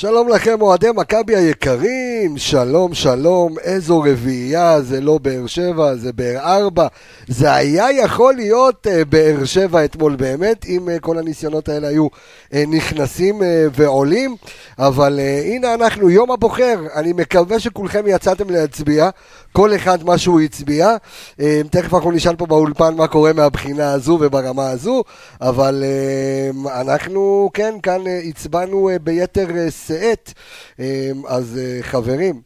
שלום לכם אוהדי מכבי היקרים, שלום שלום, איזו רביעייה, זה לא באר שבע, זה באר ארבע, זה היה יכול להיות uh, באר שבע אתמול באמת, אם uh, כל הניסיונות האלה היו uh, נכנסים uh, ועולים, אבל uh, הנה אנחנו, יום הבוחר, אני מקווה שכולכם יצאתם להצביע, כל אחד מה שהוא הצביע, uh, תכף אנחנו נשאל פה באולפן מה קורה מהבחינה הזו וברמה הזו, אבל uh, אנחנו, כן, כאן uh, הצבענו uh, ביתר... Uh, שאת. אמ, אז אה, חברים,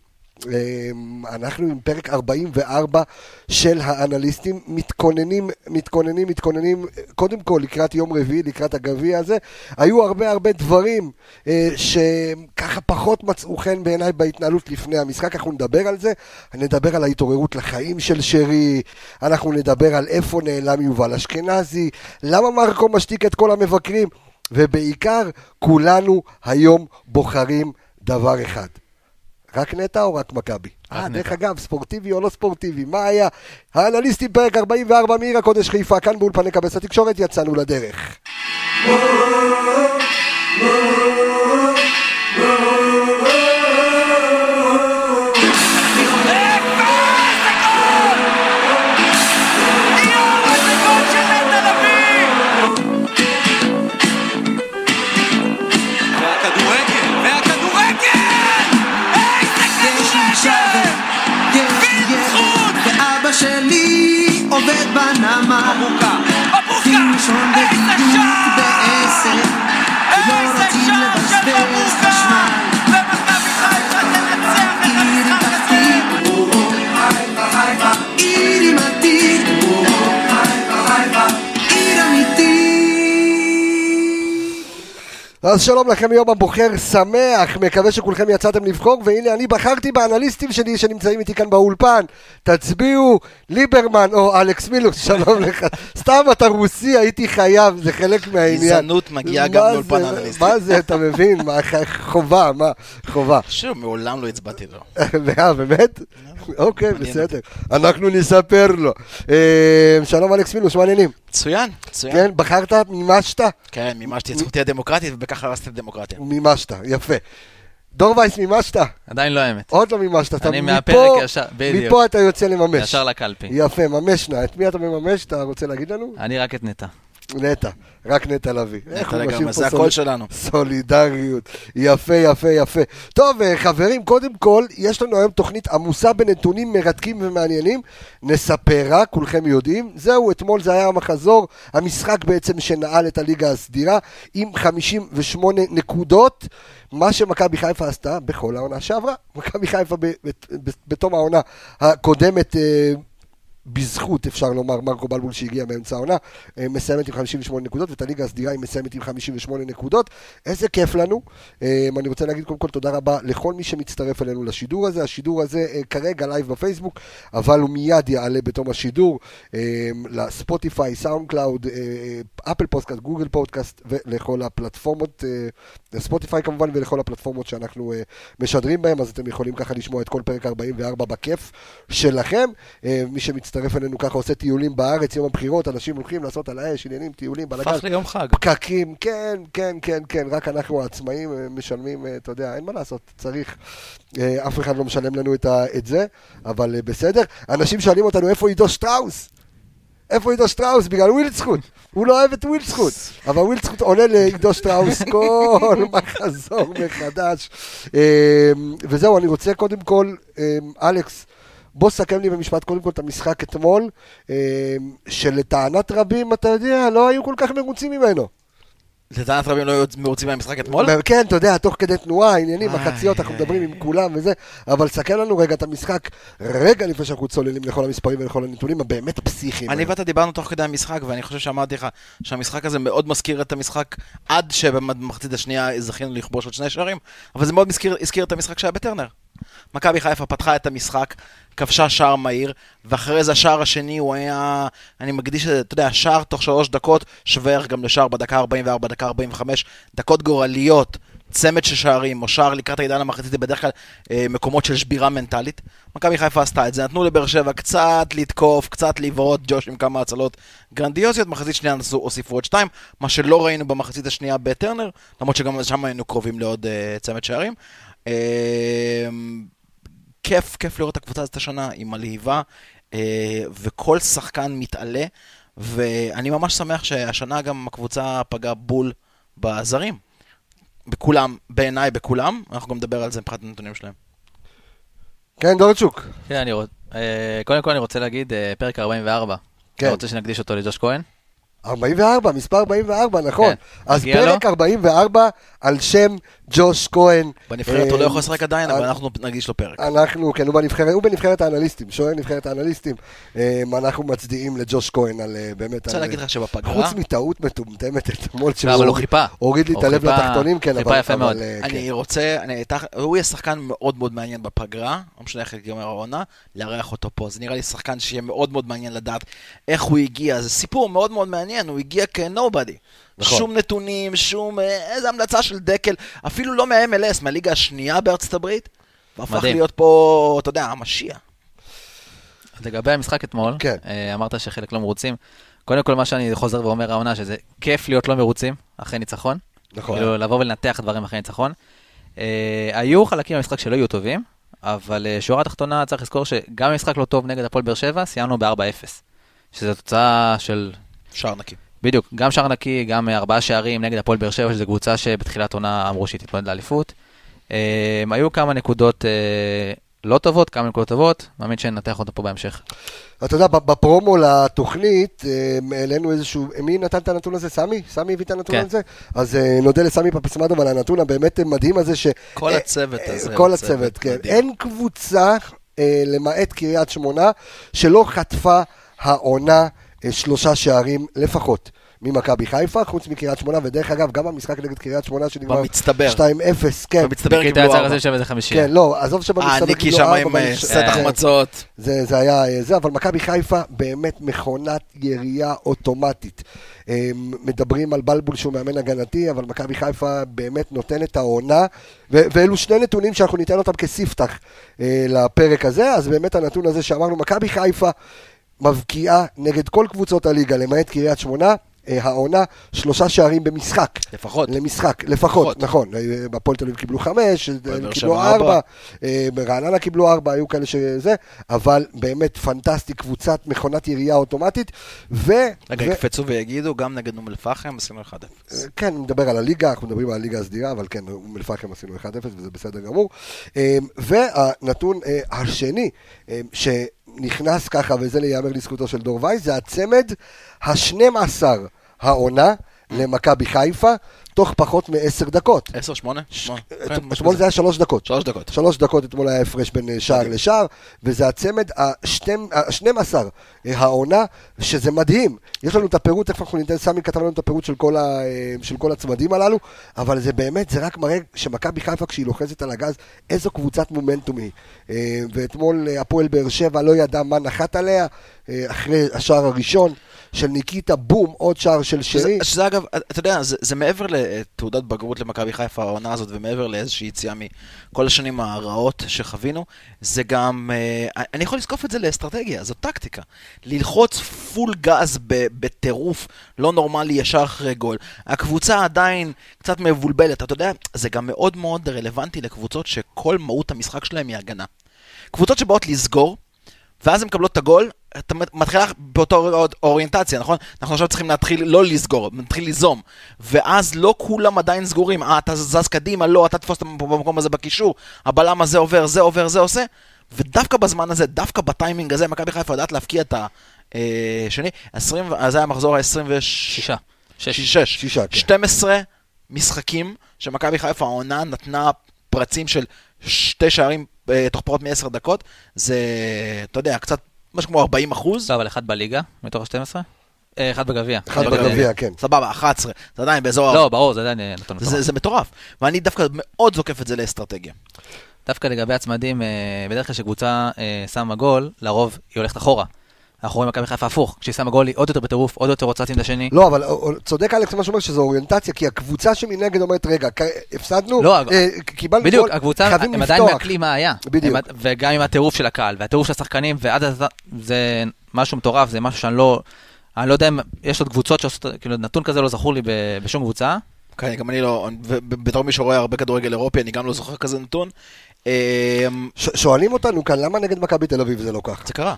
אמ, אנחנו עם פרק 44 של האנליסטים, מתכוננים, מתכוננים, מתכוננים, קודם כל לקראת יום רביעי, לקראת הגביע הזה. היו הרבה הרבה דברים אה, שככה פחות מצאו חן בעיניי בהתנהלות לפני המשחק, אנחנו נדבר על זה, נדבר על ההתעוררות לחיים של שרי, אנחנו נדבר על איפה נעלם יובל אשכנזי, למה מרקו משתיק את כל המבקרים. ובעיקר, כולנו היום בוחרים דבר אחד. רק נטע או רק מכבי? אה, דרך אגב, ספורטיבי או לא ספורטיבי, מה היה? האנליסטים פרק 44 מעיר הקודש חיפה, כאן באולפני קבס התקשורת, יצאנו לדרך. עובד בנמל. מבוקה, מבוקה! איזה שער! אז שלום לכם יום הבוחר שמח, מקווה שכולכם יצאתם לבחור, והנה אני בחרתי באנליסטים שלי שנמצאים איתי כאן באולפן. תצביעו ליברמן או אלכס מילוס, שלום לך. סתם אתה רוסי, הייתי חייב, זה חלק מהעניין. גזענות מגיעה גם מה לאולפן האנליסטים. מה זה, אתה מבין? מה, חובה, מה? חובה. שוב, מעולם לא הצבעתי לו. אה, באמת? אוקיי, בסדר. אנחנו נספר לו. אה, שלום אלכס מילוס, מה העניינים? מצוין, מצוין. כן, בחרת? מימשת? כן, מימשתי את זכותי הדמוקרטית, ובכך הרסתי את הדמוקרטיה. מימשת, יפה. דור וייס, מימשת? עדיין לא האמת. עוד לא מימשת. אתה אני מפה- מהפרק ישר, בדיוק. מפה אתה יוצא לממש. ישר לקלפי. יפה, ממש נא. את מי אתה מממש? אתה רוצה להגיד לנו? אני רק את נטע. נטע, רק נטע לביא. הוא לגמרי, זה הקול סול- שלנו. סולידריות. יפה, יפה, יפה. טוב, אה, חברים, קודם כל, יש לנו היום תוכנית עמוסה בנתונים מרתקים ומעניינים. נספר רק, כולכם יודעים. זהו, אתמול זה היה המחזור, המשחק בעצם שנעל את הליגה הסדירה, עם 58 נקודות. מה שמכבי חיפה עשתה בכל העונה שעברה. מכבי חיפה בתום העונה הקודמת... בזכות, אפשר לומר, מרקו בלבול שהגיע באמצע העונה, אה, מסיימת עם 58 נקודות, ואת הליגה הסדירה היא מסיימת עם 58 נקודות. איזה כיף לנו. אה, אני רוצה להגיד קודם כל תודה רבה לכל מי שמצטרף אלינו לשידור הזה. השידור הזה אה, כרגע לייב בפייסבוק, אבל הוא מיד יעלה בתום השידור ל Spotify, SoundCloud, Apple Podcast, Google Podcast, ולכל הפלטפורמות, ל Spotify כמובן, ולכל הפלטפורמות שאנחנו אה, משדרים בהם, אז אתם יכולים ככה לשמוע את כל פרק 44 בכיף שלכם. אה, מי שמצטרף אלינו ככה עושה טיולים בארץ, יום הבחירות, אנשים הולכים לעשות על האש, עניינים, טיולים, בלגן. הפך ליום חג. פקקים, כן, כן, כן, כן, רק אנחנו העצמאים אה, משלמים, אה, אתה יודע, אין מה לעשות, צריך. אה, אף אחד לא משלם לנו את, ה, את זה, אבל אה, בסדר. אנשים שואלים אותנו, איפה עידו שטראוס? איפה עידו שטראוס? בגלל ווילדסקוט. הוא לא אוהב את ווילדסקוט. אבל ווילדסקוט עולה לעידו שטראוס כל מחזור מחדש. אה, וזהו, אני רוצה קודם כל, אה, אלכס, בוא סכם לי במשפט קודם כל את המשחק אתמול, אה, שלטענת רבים, אתה יודע, לא היו כל כך מרוצים ממנו. לטענת רבים לא היו מרוצים מהמשחק אתמול? כן, אתה יודע, תוך כדי תנועה, עניינים, מחציות, אנחנו מדברים. עם כולם וזה, אבל סכם לנו רגע את המשחק, רגע לפני שאנחנו צוללים לכל המספרים ולכל הנתונים הבאמת פסיכיים. אני ואתה דיברנו תוך כדי המשחק, ואני חושב שאמרתי לך שהמשחק הזה מאוד מזכיר את המשחק עד שבמחצית השנייה זכינו לכבוש עוד שני שערים, אבל זה מאוד הזכיר את המשחק שהיה בטרנר. מכבי חיפה פתחה את המשחק, כבשה שער מהיר, ואחרי זה השער השני הוא היה, אני מקדיש את זה, אתה יודע, שער תוך שלוש דקות, שווה ערך גם לשער בדקה 44, דקה 45, דקות גורליות. צמד של שערים, או שער לקראת העידן המחצית, זה בדרך כלל אה, מקומות של שבירה מנטלית. מכבי חיפה עשתה את זה, נתנו לבאר שבע קצת לתקוף, קצת לבעוט, ג'וש עם כמה הצלות גרנדיוזיות, מחצית שנייה נסו, הוסיפו עוד שתיים, מה שלא ראינו במחצית השנייה בטרנר, למרות שגם שם היינו קרובים לעוד אה, צמד שערים. אה, כיף, כיף לראות את הקבוצה הזאת השנה, היא מלהיבה, אה, וכל שחקן מתעלה, ואני ממש שמח שהשנה גם הקבוצה פגעה בול בזרים. בכולם, בעיניי בכולם, אנחנו גם נדבר על זה מבחינת הנתונים שלהם. כן, דורצ'וק. כן, אני רוצה... קודם כל אני רוצה להגיד, אה, פרק 44. כן. אתה רוצה שנקדיש אותו לג'וש כהן? 44, מספר 44, נכון. כן. אז מגיע לו? פרק 44 על שם ג'וש כהן. בנבחרת הוא לא אה, יכול לשחק עדיין, אבל אה, אנחנו נגיש לו פרק. אנחנו, כן, הוא בנבחרת, הוא בנבחרת האנליסטים, שוער נבחרת האנליסטים. אה, אנחנו מצדיעים לג'וש כהן על אה, באמת... אני רוצה להגיד לך שבפגרה, חוץ מטעות מטומטמת אתמול, לא, שהוא חיפה. הוריד לי את הלב חיפה- לתחתונים, כן, חיפה אבל... יפה אבל, מאוד. אה, כן. אני רוצה, אני, הוא יהיה שחקן מאוד מאוד מעניין בפגרה, לא משנה איך ייגמר העונה, לארח אותו פה. זה נראה לי שחקן שיהיה מאוד מאוד מעניין לדעת איך הוא הגיע. זה סיפור מאוד מאוד מעניין, הוא הגיע כנובדי. נכון. שום נתונים, שום... אה, איזה המלצה של דקל, אפילו לא מה-MLS, מהליגה השנייה בארצות הברית. והפך מדהים. להיות פה, אתה יודע, המשיח. אז לגבי המשחק אתמול, כן. אה, אמרת שחלק לא מרוצים. קודם כל, מה שאני חוזר ואומר העונה, שזה כיף להיות לא מרוצים אחרי ניצחון. נכון. כאילו, לבוא ולנתח דברים אחרי ניצחון. אה, היו חלקים במשחק שלא יהיו טובים, אבל אה, שורה תחתונה, צריך לזכור שגם במשחק לא טוב נגד הפועל באר שבע, סיימנו ב-4-0. שזו תוצאה של שער נקי. בדיוק, גם שער נקי, גם אה, ארבעה שערים נגד הפועל באר שבע, שזו קבוצה שבתחילת עונה אמרו שהיא תתמודד לאליפות. אה, היו כמה נקודות אה, לא טובות, כמה נקודות טובות, מאמין שננתח אותה פה בהמשך. אתה יודע, בפרומו לתוכנית, העלינו איזשהו, מי נתן את הנתון הזה? סמי? סמי הביא את הנתון כן. הזה? אז נודה לסמי פפיסמדוב על הנתון הבאמת מדהים הזה, ש... כל הצוות הזה כל הצוות, צוות כן. מדהים. אין קבוצה, למעט קריית שמונה, שלא חטפה העונה שלושה שערים לפחות. ממכבי חיפה, חוץ מקריית שמונה, ודרך אגב, גם במשחק נגד קריית שמונה שנגמר במצטבר. 2-0, כן. במצטבר קיבלו ארבע. לזה שם איזה חמישייה. כן, לא, עזוב אה, שבמצטבר ניקי קיבלו שם ארבע, עם אבל- אה, סט אה, החמצות. זה, זה היה אה, זה, אבל מכבי חיפה באמת מכונת ירייה אוטומטית. אה, מדברים על בלבול שהוא מאמן הגנתי, אבל מכבי חיפה באמת נותן את העונה, ו- ואלו שני נתונים שאנחנו ניתן אותם כספתח אה, לפרק הזה, אז באמת הנתון הזה שאמרנו, מכבי חיפה מבקיעה נגד כל קבוצות הליגה, למעט קריית שמונה. אה, העונה, שלושה שערים במשחק. לפחות. למשחק, לפחות, לפחות. נכון. אה, בפועל תל אביב קיבלו חמש, אה, קיבלו ארבע. ברעננה קיבלו ארבע, היו כאלה שזה, אבל באמת פנטסטי, קבוצת מכונת ירייה אוטומטית, ו... רגע, ו- יקפצו ויגידו, גם נגד אום אל-פחם עשינו 1-0. כן, אני מדבר על הליגה, אנחנו מדברים על הליגה הסדירה, אבל כן, אום אל-פחם עשינו 1-0 וזה בסדר גמור. והנתון השני, אה, שנכנס ככה, וזה להיאמר לזכותו של דור וייס, זה הצמד ה-12 העונה למכבי חיפה, תוך פחות מעשר דקות. 10, 8? את- אתמול זה היה שלוש דקות. שלוש דקות. שלוש דקות אתמול היה הפרש בין אה, שער לשער, וזה הצמד ה-12 העונה, שזה מדהים. יש לנו את הפירוט, תכף אנחנו ניתן, סמי כתב לנו את הפירוט של כל, אה, של כל הצמדים הללו, אבל זה באמת, זה רק מראה שמכבי חיפה כשהיא לוחצת על הגז, איזו קבוצת מומנטום היא. אה, ואתמול אה, הפועל באר שבע לא ידע מה נחת עליה, אה, אחרי השער הראשון של ניקיטה, בום, עוד שער של שזה, שרי. שזה אגב, אתה יודע, זה, זה מעבר לתעודת בגרות למכבי חיפה העונה הזאת, ומעבר לאיזושהי יציאה מכל השנים הרעות שחווינו, זה גם, אה, אני יכול לזקוף את זה לאסטרטגיה, זו טקטיקה. ללחוץ פול גז בטירוף לא נורמלי ישר אחרי גול. הקבוצה עדיין קצת מבולבלת, אתה יודע, זה גם מאוד מאוד רלוונטי לקבוצות שכל מהות המשחק שלהם היא הגנה. קבוצות שבאות לסגור, ואז הן מקבלות את הגול, אתה מתחילה באותה אור- אוריינטציה, נכון? אנחנו עכשיו צריכים להתחיל לא לסגור, נתחיל ליזום. ואז לא כולם עדיין סגורים, אה, אתה זז קדימה, לא, אתה תתפוס אותם במקום הזה בקישור, הבלם הזה עובר, זה עובר, זה עושה. ודווקא בזמן הזה, דווקא בטיימינג הזה, מכבי חיפה יודעת להבקיע את השני. 20, אז זה היה המחזור ה-26. שישה. שש. שש. שישה, כן. 12 משחקים שמכבי חיפה העונה נתנה פרצים של שתי שערים אה, תוך פחות מ-10 דקות. זה, אתה יודע, קצת, משהו כמו 40 אחוז. לא, אבל אחד בליגה, מתוך ה-12? אחד בגביע. אחד בגביע, כן. סבבה, 11. זה עדיין באזור... לא, ברור, זה עדיין נתון זה, מטורף. זה מטורף. ואני דווקא מאוד זוקף את זה לאסטרטגיה. דווקא לגבי הצמדים, אה, בדרך כלל כשקבוצה אה, שמה גול, לרוב היא הולכת אחורה. אנחנו רואים מכבי חיפה הפוך, כשהיא שמה גול היא עוד יותר בטירוף, עוד יותר רוצה לשים את השני. לא, אבל צודק אלכס מה שאומר שזו אוריינטציה, כי הקבוצה שמנגד אומרת, רגע, הפסדנו, לא, אה, קיבלנו בדיוק, גול, הקבוצה, חייבים הם עדיין לפתוח. מעכלים מה היה. בדיוק. הם- וגם עם הטירוף של הקהל, והטירוף של השחקנים, ועד אז זה משהו מטורף, זה משהו שאני לא... אני לא יודע אם יש עוד קבוצות שעושות, כאילו נתון כזה לא זכור לי בשום קבוצה. כן, גם אני לא, ובתור מי שרואה הרבה כדורגל אירופי, אני גם לא זוכר כזה נתון. אמ, ש- שואלים אותנו כאן, למה נגד מכבי תל אביב זה לא כך? זה קרה.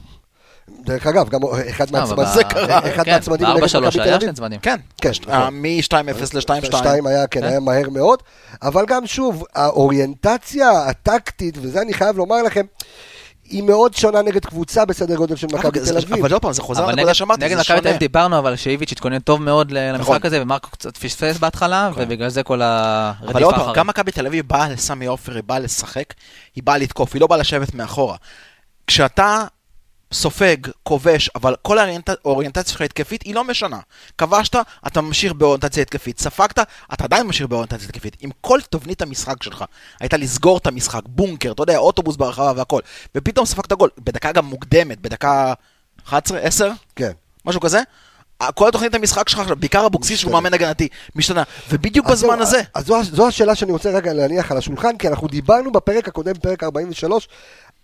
דרך אגב, גם אחד אבל מהצמדים, ב- אחד כן, מהצמדים נגד ב-4-3 מכבי תל היה אביב. שני צמדים. כן, כן, אה, נכון. מ-2-0 ל-2-2. שתיים היה, כן, כן. היה מהר מאוד, אבל גם שוב, האוריינטציה הטקטית, וזה אני חייב לומר לכם, היא מאוד שונה נגד קבוצה בסדר גודל של מכבי תל אביב. אבל עוד פעם, זה חוזר לנקודה נגד- שאמרתי, נגד זה מכבי תל שונה. אביב דיברנו, אבל שאיביץ' התכונן טוב מאוד נכון. למשחק הזה, ומרקו קצת פספס בהתחלה, ובגלל זה כל הרדיפה אבל עוד פעם. גם מכבי תל אביב באה לסמי עופר, היא באה לשחק, היא באה לתקוף, היא לא באה לשבת מאחורה. כשאתה סופג, כובש, אבל כל האוריינט- האוריינטציה שלך התקפית היא לא משנה. כבשת, אתה ממשיך באוריינטציה התקפית. ספגת, אתה עדיין ממשיך באוריינטציה התקפית. אם כל תבנית המשחק שלך הייתה לסגור את המשחק, בונקר, אתה יודע, אוטובוס ברחבה והכל, ופתאום ספגת גול, בדקה גם מוקדמת, בדקה 11, 10, כן. משהו כזה, כל תוכנית המשחק שלך, בעיקר אבוקסיס שהוא. מאמן הגנתי, משתנה. ובדיוק בזמן הזה. אז זו, זו השאלה שאני רוצה רגע להניח על השולחן, כי אנחנו דיברנו בפרק הקודם, פרק 43,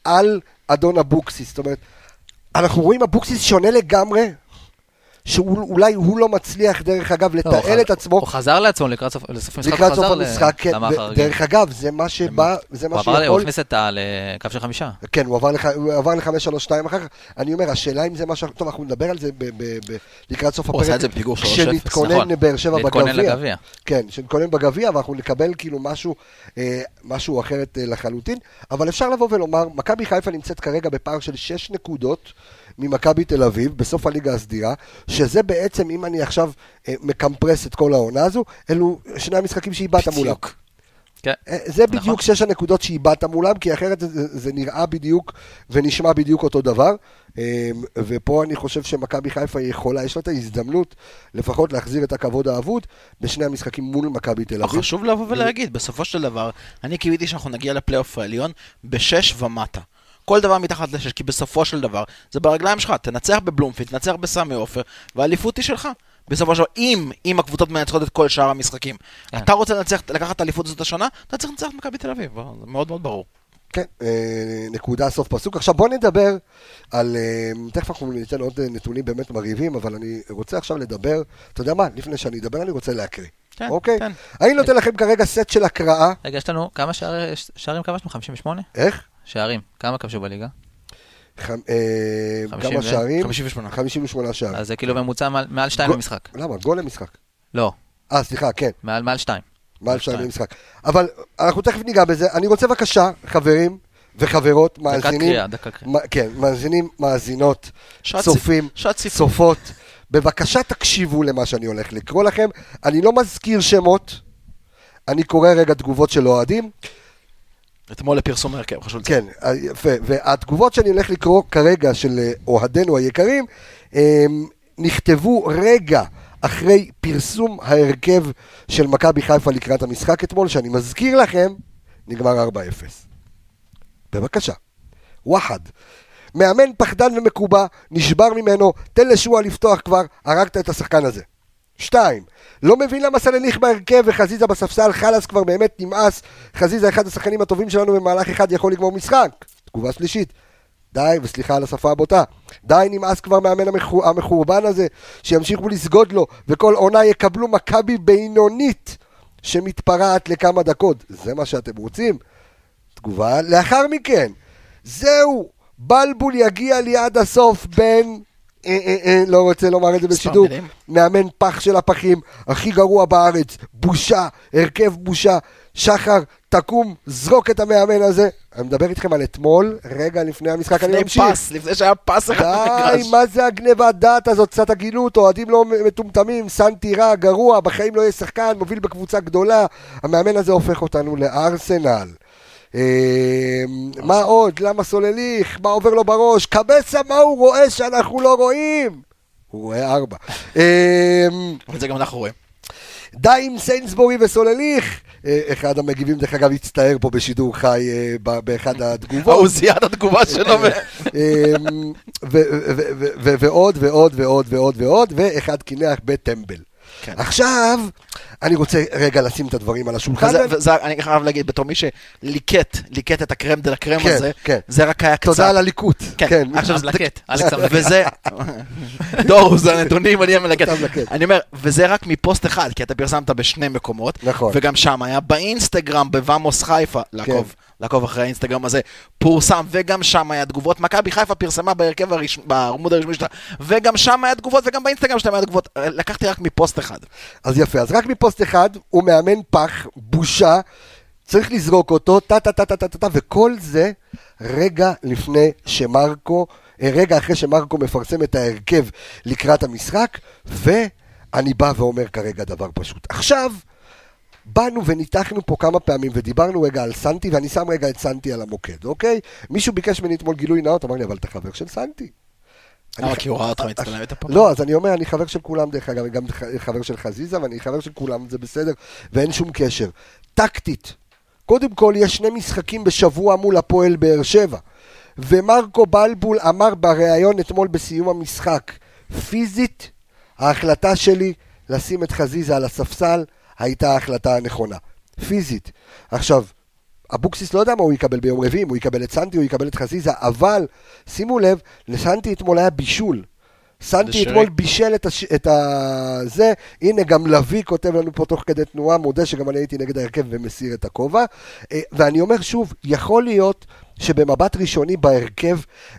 על אדון אבוקסיס. זאת אומרת, אנחנו רואים אבוקסיס שונה לגמרי, שאולי הוא לא מצליח, דרך אגב, לא, הוא לתעל את עצמו הוא חזר לעצמו לקראת סוף המשחק, לקראת הוא סוף המשחק. כן. דרך אגב, זה מה שבא, זה מה הוא עבר ל- הוא שיכול... הכניס את ה... לקו של חמישה. כן, הוא עבר לח- הוא עבר ל-5-3-2 אחר כך. אני אומר, השאלה אם זה מה ש... טוב, אנחנו נדבר על זה לקראת סוף הוא הפרק. עשה את זה בפיגור 3-0, כשנתכונן נכון. באר שבע להתכונן בגביע. כן, שנתכונן בגביע, ואנחנו נקבל כאילו משהו, אה, אחרת אה, לחלוטין. אבל אפשר לבוא ולומר, מכבי חיפה נמצאת כרגע בפער של 6 נקודות ממכבי תל אביב, בסוף הליגה הסדירה, שזה בעצם, אם אני עכשיו אה, מקמפרס את כל העונה הזו, אלו שני המשחקים שאיבדת מולם. כן. אה, זה בדיוק נכון. שש הנקודות שאיבדת מולם, כי אחרת זה, זה נראה בדיוק ונשמע בדיוק אותו דבר. אה, ופה אני חושב שמכבי חיפה יכולה, יש לה את ההזדמנות לפחות להחזיר את הכבוד האבוד בשני המשחקים מול מכבי תל אביב. חשוב לבוא ולהגיד, בסופו של דבר, אני קיוויתי שאנחנו נגיע לפלייאוף העליון בשש ומטה. כל דבר מתחת לשש, כי בסופו של דבר, זה ברגליים שלך, תנצח בבלומפילד, תנצח בסמי עופר, והאליפות היא שלך. בסופו של דבר, אם, אם הקבוצות מנצחות את כל שאר המשחקים, כן. אתה רוצה לנצח, לקחת את האליפות הזאת השנה, אתה צריך לנצח את מכבי תל אביב, זה מאוד מאוד ברור. כן, אה, נקודה סוף פסוק. עכשיו בוא נדבר על, אה, תכף אנחנו ניתן עוד נתונים באמת מרהיבים, אבל אני רוצה עכשיו לדבר, אתה יודע מה, לפני שאני אדבר אני רוצה להקריא. כן, אוקיי? כן. אני נותן לכם כרגע סט של הקראה. רגע, יש לנו כמה שערי- שערים כבשנו? 58? איך? שערים. כמה כבשו בליגה? ח- אה, כמה שערים? 58. 58 שערים. אז זה כאילו ממוצע מעל- מעל שתיים גול- במשחק. למה? גול למשחק. לא, אה, סליחה, כן, מעל מעל שתיים. מעל שתיים. שערים למשחק. אבל אנחנו תכף ניגע בזה. אני רוצה בבקשה, חברים וחברות, דקת מאזינים, קריאה, דקת קריאה. מה- כן, מאזינים, מאזינות, שעת צופים, שעת. צופות. בבקשה תקשיבו למה שאני הולך לקרוא לכם. אני לא מזכיר שמות, אני קורא רגע תגובות של אוהדים. אתמול לפרסום ההרכב, חשוב לציין. כן, אה, יפה. והתגובות שאני הולך לקרוא כרגע של אה, אוהדינו היקרים, הם נכתבו רגע אחרי פרסום ההרכב של מכבי חיפה לקראת המשחק אתמול, שאני מזכיר לכם, נגמר 4-0. בבקשה. וואחד. מאמן פחדן ומקובע, נשבר ממנו, תן לשועה לפתוח כבר, הרגת את השחקן הזה. שתיים, לא מבין למה סלליך בהרכב וחזיזה בספסל, חלאס כבר באמת נמאס, חזיזה אחד השחקנים הטובים שלנו במהלך אחד יכול לגמור משחק. תגובה שלישית, די, וסליחה על השפה הבוטה, די נמאס כבר מהמאמן המחור, המחורבן הזה, שימשיכו לסגוד לו, וכל עונה יקבלו מכבי בינונית שמתפרעת לכמה דקות. זה מה שאתם רוצים? תגובה לאחר מכן, זהו, בלבול יגיע לי עד הסוף בין... אה, אה, אה, לא רוצה לומר את זה בשידור. מאמן פח של הפחים, הכי גרוע בארץ, בושה, הרכב בושה, שחר, תקום, זרוק את המאמן הזה. אני מדבר איתכם על אתמול, רגע לפני המשחק, אני לפני ממשיך. פס, לפני שהיה פס אחד די, במגרש. מה זה הגניבת דעת הזאת? קצת הגינות, אוהדים לא מטומטמים, סנטי רע, גרוע, בחיים לא יהיה שחקן, מוביל בקבוצה גדולה. המאמן הזה הופך אותנו לארסנל. אה, מה עוד? למה סולליך? מה עובר לו בראש? קבסה, מה הוא רואה שאנחנו לא רואים? הוא רואה ארבע. אה, אבל זה גם אנחנו רואים. די עם סיינסבורי וסולליך. אה, אחד המגיבים, דרך אגב, הצטער פה בשידור חי אה, באחד התגובות. הוא זיהה את התגובה שלו. ו- אמ, ועוד ועוד ועוד ועוד ועוד, ואחד קינח בטמבל. כן. עכשיו, אני רוצה רגע לשים את הדברים על השולחן. וזה- וזה- אני חייב להגיד, בתור מי שליקט, ליקט את הקרם דה לקרם כן, הזה, כן. זה רק היה קצת. תודה על הליקוט. כן, כן. עכשיו שם לקט, אלכס. וזה, דור, זה הנתונים, אני המלקט. אני אומר, וזה רק מפוסט אחד, כי אתה פרסמת בשני מקומות, נכון. וגם שם היה באינסטגרם, בוואמוס חיפה, לעקוב, לעקוב אחרי האינסטגרם הזה, פורסם, וגם שם היה תגובות, מכבי חיפה פרסמה בהרכב הרשמי, בעמוד הרשמי שלה, וגם שם היה תגובות, וגם באינסטגרם שלהם היה תגובות, לקחתי רק מפוסט אחד. אז יפה, אז רק מפוסט אחד, הוא מאמן פח, בושה, צריך לזרוק אותו, טה טה טה טה טה טה, טה, וכל זה רגע לפני שמרקו, אה, רגע אחרי שמרקו מפרסם את ההרכב לקראת המשחק, ואני בא ואומר כרגע דבר פשוט. עכשיו, באנו וניתחנו פה כמה פעמים ודיברנו רגע על סנטי, ואני שם רגע את סנטי על המוקד, אוקיי? מישהו ביקש ממני אתמול גילוי נאות, אמר לי, אבל אתה חבר של סנטי. למה? כי הוא ראה אותך מצטלם איתה פה? לא, אז אני אומר, אני חבר של כולם, דרך אגב, גם חבר של חזיזה, ואני חבר של כולם, זה בסדר, ואין שום קשר. טקטית, קודם כל, יש שני משחקים בשבוע מול הפועל באר שבע, ומרקו בלבול אמר בריאיון אתמול בסיום המשחק, פיזית, ההחלטה שלי לשים את חזיזה על הספסל הייתה ההחלטה הנכונה. פיזית. עכשיו, אבוקסיס לא יודע מה הוא יקבל ביום רביעי, אם הוא יקבל את סנטי, הוא יקבל את חזיזה, אבל שימו לב, לסנטי אתמול היה בישול. סנטי. אתמול בישל את, הש... את ה... זה, הנה גם לביא כותב לנו פה תוך כדי תנועה, מודה שגם אני הייתי נגד ההרכב ומסיר את הכובע. אה, ואני אומר שוב, יכול להיות שבמבט ראשוני בהרכב,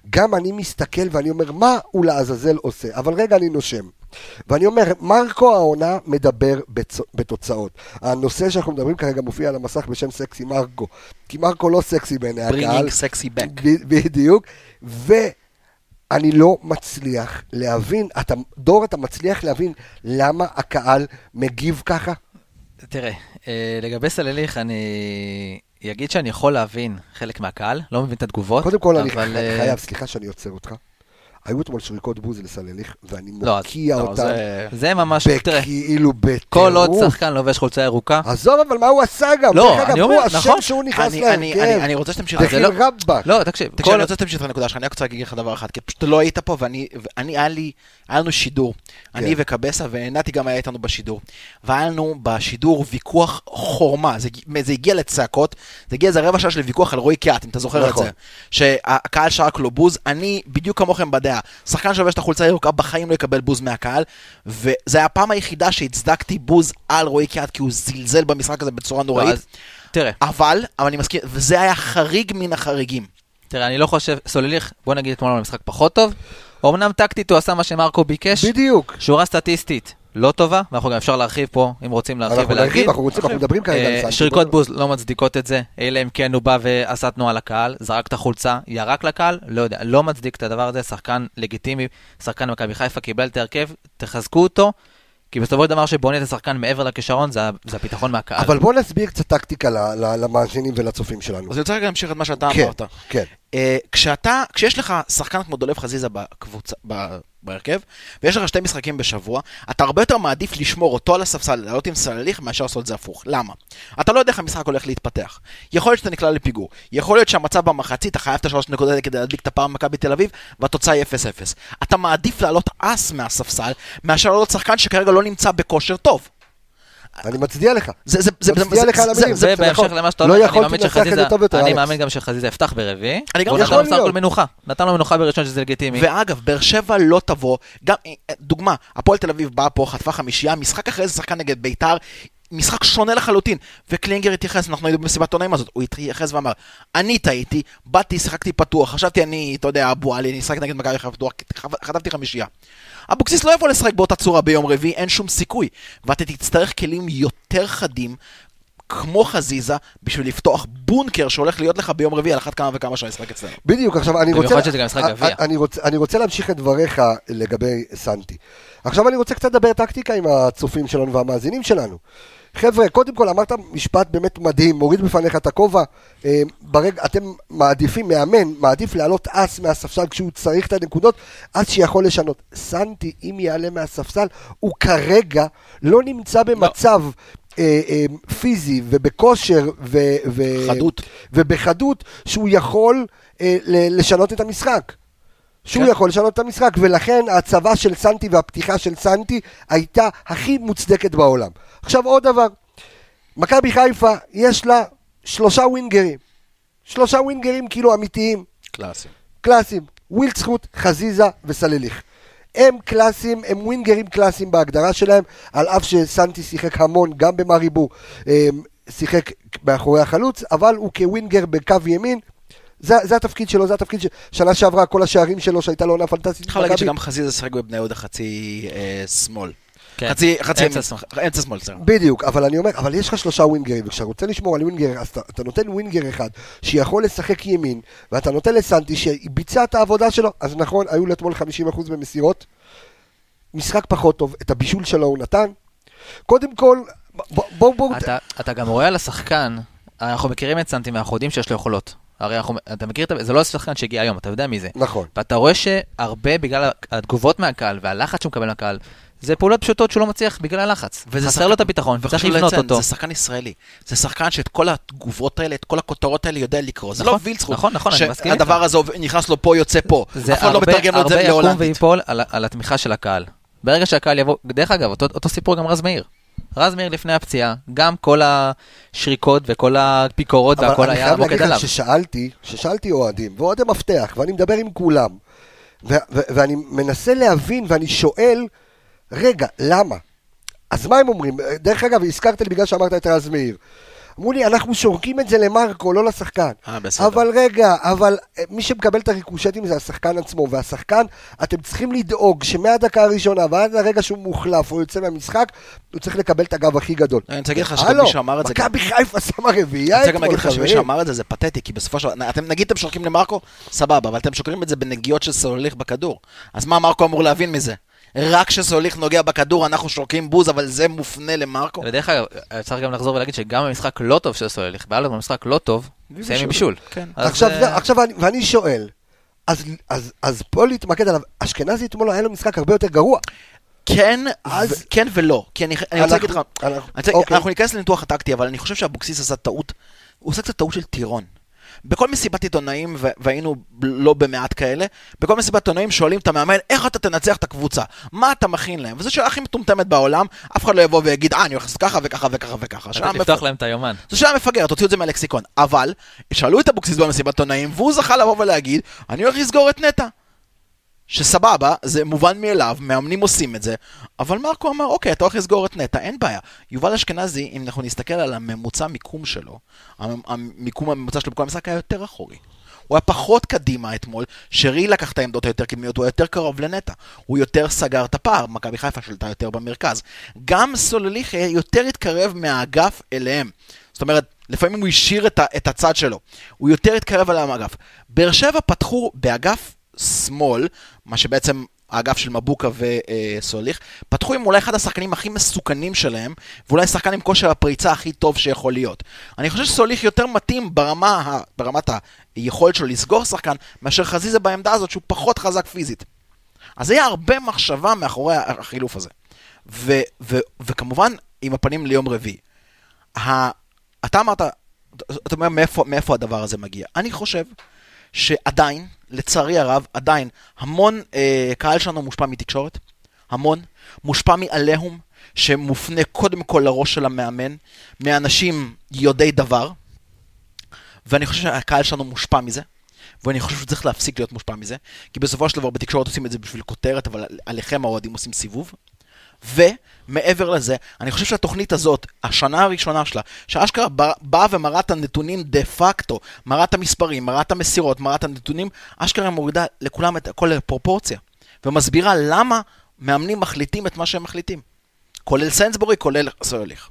גם אני מסתכל ואני אומר, מה הוא לעזאזל עושה? אבל רגע, אני נושם. ואני אומר, מרקו העונה מדבר בצ... בתוצאות. הנושא שאנחנו מדברים כרגע מופיע על המסך בשם סקסי מרקו. כי מרקו לא סקסי בעיני הקהל. Bringing sexy back. בדיוק. ואני לא מצליח להבין, אתה, דור, אתה מצליח להבין למה הקהל מגיב ככה? תראה, אה, לגבי סלליך, אני אגיד שאני יכול להבין חלק מהקהל, לא מבין את התגובות. קודם כל, אני אבל, ח- אה, חייב, סליחה שאני עוצר אותך. היו אתמול שריקות בוז לסלליך, ואני לא, מוקיע לא, אותן זה- זה ממש, תראה, בכאילו בטירוף. כל עוד שחקן לובש חולצה ירוקה, עזוב, אבל מה הוא עשה גם? לא, אני אומר, נכון. שהוא נכנס אני- אני- אני להרכב. אני רוצה שתמשיך. דחיל זה רבאק. לא, תקשיב, תקשיב, כל אני רוצה שתמשיך את הנקודה שלך, אני רק רוצה להגיד לך דבר אחד, כי פשוט לא היית פה, ואני, ואני, היה לי, היה לנו שידור, אני וקבסה, ונתי גם היה איתנו בשידור, והיה לנו בשידור ויכוח חורמה, זה, זה הגיע לצעקות, זה הגיע איזה רבע שעה של ויכוח על רועי קיאט, אם אתה זוכר את נכון. זה, שהקהל שרק לו בוז, אני בדיוק כמוכם בדעה, שחקן שלובש את החולצה הירוקה בחיים לא יקבל בוז מהקהל, וזה היה הפעם היחידה שהצדקתי בוז על רועי קיאט, כי הוא זלזל במשחק הזה בצורה לא, נוראית, אז תראה, אבל, אבל אני מסכים, וזה היה חריג מן החריגים. תראה, אני לא חושב, סולליך, בוא נגיד אתמול על משחק פחות טוב, אמנם טקטית הוא עשה מה שמרקו ביקש, בדיוק. שורה סטטיסטית לא טובה, ואנחנו גם אפשר להרחיב פה, אם רוצים להרחיב אנחנו ולהגיד. נרחיב, אנחנו רוצים, אנחנו מדברים כרגע על אה, סנטי. שריקות בוז לא מצדיקות את זה, אלא אם כן הוא בא ועשה תנועה לקהל, זרק את החולצה, ירק לקהל, לא יודע, לא מצדיק את הדבר הזה, שחקן לגיטימי, שחקן מכבי חיפה קיבל את ההרכב, תחזקו אותו, כי בסופו של דבר שבונה את השחקן מעבר לכישרון, זה, הפיתחון מהקהל. אבל בוא נסביר קצת טקטיקה ל- ל- למאזינים ולצופים שלנו. אז אני רוצה רגע להמשיך את מה שאתה כן, אמרת. כן. אה, כשאתה, כשיש לך שחקן כמו דולב חזיזה בקבוצה, ב- בהרכב, ויש לך שתי משחקים בשבוע, אתה הרבה יותר מעדיף לשמור אותו על הספסל, לעלות עם סלליך, מאשר לעשות את זה הפוך. למה? אתה לא יודע איך המשחק הולך להתפתח. יכול להיות שאתה נקלע לפיגור. יכול להיות שהמצב במחצית, אתה חייב את השלוש נקודות כדי להדביק את הפער במכבי תל אביב, והתוצאה היא 0-0. אתה מעדיף לעלות אס מהספסל, מאשר לעלות שחקן שכרגע לא נמצא בכושר טוב. אני מצדיע לך. זה, זה, זה, מצדיע לך על המילים. זה- בהמשך נכון. למה שאתה לא אומר, אני מאמין שחזיזה, אני. מאמין גם שחזיזה יפתח ברביעי, אני גם יכול להיות. הכל מנוחה, נתן לו מנוחה בראשון שזה לגיטימי. ואגב, באר שבע לא תבוא, גם, אה, דוגמה, הפועל תל אביב באה פה, חטפה חמישייה, משחק אחרי זה שחקן נגד ביתר, משחק שונה לחלוטין. וקלינגר התייחס, אנחנו היינו במסיבת עונאים הזאת, הוא התייחס ואמר, אני טעיתי, באתי, שיחקתי פתוח, חשבתי אני, אתה יודע, אבו עלי, אני אשחק נגד מכבי חיפה פתוח, חט- חטפתי חמישייה. אבוקסיס לא יבוא לשחק באותה צורה ביום רביעי, אין שום סיכוי. ואתה תצטרך כלים יותר חדים, כמו חזיזה, בשביל לפתוח בונקר שהולך להיות לך ביום רביעי על אחת כמה וכמה שהמשחק אצלנו. בדיוק, עכשיו אני במיוחד רוצה... שזה גם משחק אני- גביע. אני רוצה- אני רוצה להמשיך את דבריך לגבי סנטי. עכשיו אני רוצה קצת לדבר טקטיקה עם הצופים שלנו והמאזינים שלנו. חבר'ה, קודם כל אמרת משפט באמת מדהים, מוריד בפניך את הכובע. אה, ברגע, אתם מעדיפים, מאמן, מעדיף לעלות אס מהספסל כשהוא צריך את הנקודות, אס שיכול לשנות. סנטי, אם יעלה מהספסל, הוא כרגע לא נמצא במצב... אה, אה, פיזי ובכושר ו, ו, חדות. ובחדות שהוא יכול אה, לשנות את המשחק. שהוא כן. יכול לשנות את המשחק, ולכן ההצבה של סנטי והפתיחה של סנטי הייתה הכי מוצדקת בעולם. עכשיו עוד דבר, מכבי חיפה יש לה שלושה ווינגרים. שלושה ווינגרים כאילו אמיתיים, קלאסי. קלאסיים. ווילדסחוט, חזיזה וסלליך. הם קלאסיים, הם ווינגרים קלאסיים בהגדרה שלהם, על אף שסנטי שיחק המון גם במריבור, אה, שיחק מאחורי החלוץ, אבל הוא כווינגר בקו ימין, זה, זה התפקיד שלו, זה התפקיד ששנה שעברה כל השערים שלו שהייתה לו עונה פנטסטית. אני חייב להגיד. שגם חזיזה שיחק בבני יהודה חצי אה, שמאל. כן. חצי, חצי אמצע. שמאל. אמצע שמאל, סליחה. בדיוק, אבל אני אומר, אבל יש לך שלושה ווינגרים, וכשאתה רוצה לשמור על ווינגר, אז אתה, אתה נותן ווינגר אחד שיכול לשחק ימין, ואתה נותן לסנטי שביצע את העבודה שלו, אז נכון, היו לו אתמול 50% במסירות, משחק פחות טוב, את הבישול שלו הוא נתן. קודם כל, בואו בוא, בוא, אתה, אתה גם רואה על השחקן, אנחנו מכירים את סנטי ואנחנו יודעים שיש לו יכולות. הרי אנחנו, אתה מכיר, את זה לא השחקן שהגיע היום, אתה יודע מי זה. נכון. ואתה רואה שהרבה בגלל התגובות מהקהל והלחץ שהוא מקבל מהקהל, זה פעולות פשוטות שהוא לא מצליח בגלל הלחץ. וזה חסר שחקן- לו את הביטחון, צריך לבנות לציין, אותו. זה שחקן ישראלי. זה שחקן שאת כל התגובות האלה, את כל הכותרות האלה יודע לקרוא. זה לא נכון, וילצחוט. נכון, נכון, אני מסכים איתך. שהדבר הזה נכנס לו פה, יוצא פה. זה אף אחד לא הרבה, מתרגם לו את זה הרבה יקום להולנדית. ויפול על, על התמיכה של הקהל. ברגע שהקהל יבוא, דרך אגב, אותו, אותו סיפור גם רז מאיר. רז מאיר לפני הפציעה, גם כל השריקות וכל הביקורות אבל והכל אני היה חייב להגיד מוקד עליו. לך ששאלתי, ששאלתי אוהדים, ואוהדי מפתח, ואני מדבר עם כולם, ו- ו- ואני מנסה להבין, ואני שואל, רגע, למה? אז מה הם אומרים? דרך אגב, הזכרת לי בגלל שאמרת את רז מאיר. אמרו לי, אנחנו שורקים את זה למרקו, לא לשחקן. אה, בסדר. אבל רגע, אבל אה, מי שמקבל את הריקושטים זה השחקן עצמו, והשחקן, אתם צריכים לדאוג שמהדקה הראשונה ועד הרגע שהוא מוחלף או יוצא מהמשחק, הוא צריך לקבל את הגב הכי גדול. אני רוצה להגיד לך שגם הלו, מי שאמר את זה מכבי חיפה שמה רביעייה אני רוצה גם אתמול, להגיד לך שמי. שאמר את זה, זה פתטי, כי בסופו של דבר, אתם נגיד אתם שורקים למרקו, סבבה, אבל אתם שוקרים את זה בנגיעות של סולליך בכדור. אז מה מרקו אמור להבין מזה? רק כשסולליך נוגע בכדור אנחנו שורקים בוז, אבל זה מופנה למרקו? ודרך אגב, צריך גם לחזור ולהגיד שגם במשחק לא טוב של סולליך, והיה לו במשחק לא טוב, סיים עם בישול. כן. עכשיו, אה, זה- עכשיו אני, ואני שואל, אז, אז, אז פה להתמקד עליו, אשכנזי אתמול היה לו משחק הרבה יותר גרוע. כן, אז- ו- כן ולא. כי אני אני רוצה להגיד לך, אנחנו- אוקיי. אנחנו ניכנס לניתוח הטקטי, אבל אני חושב שאבוקסיס עשה טעות, הוא עושה קצת טעות של טירון. בכל מסיבת עיתונאים, והיינו לא במעט כאלה, בכל מסיבת עיתונאים שואלים את המאמן, איך אתה תנצח את הקבוצה? מה אתה מכין להם? וזו שאלה הכי מטומטמת בעולם, אף אחד לא יבוא ויגיד, אה, אני הולך לעשות ככה וככה וככה וככה. לפתוח מפ- להם את היומן. זו שאלה מפגרת, תוציאו את זה מהלקסיקון. אבל, שאלו את אבוקסיס במסיבת עיתונאים, והוא זכה לבוא ולהגיד, אני הולך לסגור את נטע. שסבבה, זה מובן מאליו, מאמנים עושים את זה, אבל מרקו אמר, אוקיי, אתה הולך לסגור את נטע, אין בעיה. יובל אשכנזי, אם אנחנו נסתכל על הממוצע מיקום שלו, המ- המיקום הממוצע שלו בכל המשחק היה יותר אחורי. הוא היה פחות קדימה אתמול, שרי לקח את העמדות היותר קדמיות, הוא היה יותר קרוב לנטע. הוא יותר סגר את הפער, מכבי חיפה שלטה יותר במרכז. גם סולליך יותר התקרב מהאגף אליהם. זאת אומרת, לפעמים הוא השאיר את הצד שלו. הוא יותר התקרב אליהם מהאגף. באר שבע פתחו באגף שמאל, מה שבעצם האגף של מבוקה וסוליך, פתחו עם אולי אחד השחקנים הכי מסוכנים שלהם, ואולי שחקן עם כושר הפריצה הכי טוב שיכול להיות. אני חושב שסוליך יותר מתאים ברמה, ברמת היכולת שלו לסגור שחקן, מאשר חזיזה בעמדה הזאת שהוא פחות חזק פיזית. אז היה הרבה מחשבה מאחורי החילוף הזה. ו- ו- וכמובן, עם הפנים ליום רביעי. ה- אתה אמרת, אתה אומר מאיפה, מאיפה הדבר הזה מגיע. אני חושב שעדיין, לצערי הרב, עדיין, המון אה, קהל שלנו מושפע מתקשורת, המון, מושפע מעליהום, שמופנה קודם כל לראש של המאמן, מאנשים יודעי דבר, ואני חושב שהקהל שלנו מושפע מזה. ואני חושב שצריך להפסיק להיות מושפע מזה, כי בסופו של דבר בתקשורת עושים את זה בשביל כותרת, אבל עליכם האוהדים עושים סיבוב. ומעבר לזה, אני חושב שהתוכנית הזאת, השנה הראשונה שלה, שאשכרה בא- באה ומראה את הנתונים דה פקטו, מראה את המספרים, מראה את המסירות, מראה את הנתונים, אשכרה מורידה לכולם את הכל לפרופורציה, ומסבירה למה מאמנים מחליטים את מה שהם מחליטים. כולל סיינסבורי, כולל סוליך.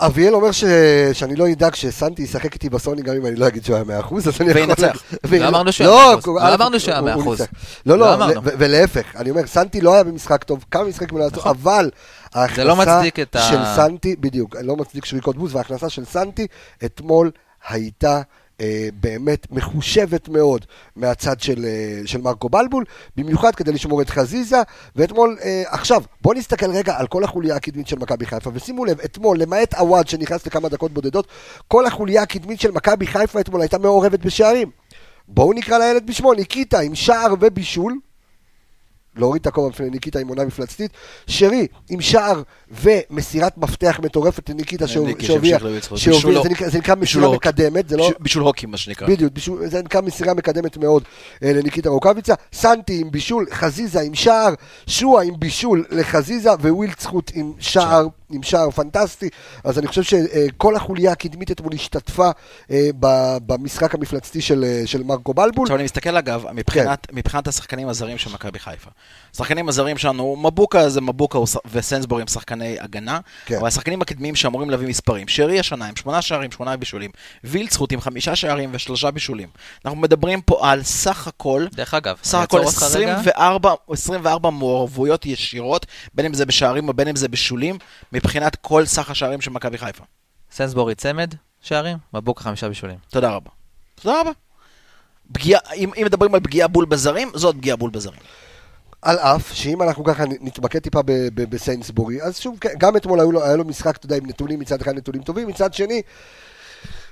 אביאל אומר ש... שאני לא אדאג שסנטי ישחק איתי בסוני גם אם אני לא אגיד שהוא היה 100%, אז אני יכול... וינצח. לא אמרנו שהוא לא, היה 100%. הוא- לא אמרנו שהוא היה הוא- הוא 100%. ניצח. לא, לא לא, ולהפך, אני אומר, סנטי לא היה במשחק טוב, כמה משחקים לא עשו, אבל ההכנסה לא מצדיק את ה- של סנטי, בדיוק, לא מצדיק שריקות בוז, וההכנסה של סנטי אתמול הייתה... אה, באמת מחושבת מאוד מהצד של, אה, של מרקו בלבול, במיוחד כדי לשמור את חזיזה, ואתמול, אה, עכשיו, בואו נסתכל רגע על כל החוליה הקדמית של מכבי חיפה, ושימו לב, אתמול, למעט עווד שנכנס לכמה דקות בודדות, כל החוליה הקדמית של מכבי חיפה אתמול הייתה מעורבת בשערים. בואו נקרא לילד בשמו, ניקיטה עם שער ובישול, להוריד את הכובע בפני ניקיטה עם עונה מפלצתית, שרי עם שער ומסירת מפתח מטורפת לניקיטה שהוב- ניקי שהוביל, זה נקרא- מסירה. מקדמת, זה לא... בישול- בישול הוקי, מה שנקרא. בדיוק, זה נקרא מסירה מקדמת מאוד אה, לניקיטה רוקאביצה, סנטי עם בישול, חזיזה עם שער, שועה עם בישול לחזיזה, ווילד זכות עם שער, עם שער פנטסטי. אז אני חושב שכל החוליה הקדמית אתמול השתתפה אה, במשחק המפלצתי של, אה, של מרקו בלבול. עכשיו אני מסתכל אגב, מבחינת, כן. מבחינת השחקנים הזרים של מכבי חיפה. השחקנים הזרים שלנו, מבוקה זה מבוקה וסנסבורי הם שחקני הגנה, כן. אבל השחקנים הקדמיים שאמורים להביא מספרים. שרי השנה עם שמונה שערים, שמונה בישולים. וילצחוט עם חמישה שערים ושלושה בישולים. אנחנו מדברים פה על סך הכל, דרך אגב, סך הכל אעצור אותך רגע. 24, 24 מעורבויות ישירות, בין אם זה בשערים או בין אם זה בשולים, מבחינת כל סך השערים של מכבי חיפה. סנסבורי צמד שערים, מבוקה חמישה בישולים. תודה רבה. תודה רבה. פגיעה, אם, אם מדברים על פגיעה בול בזרים, זאת פגיעה בול בזרים. על אף שאם אנחנו ככה נתמקד טיפה בסיינסבורי, אז שוב, כן, גם אתמול היו לו, היה לו משחק, אתה יודע, עם נתונים, מצד אחד נתונים טובים, מצד שני,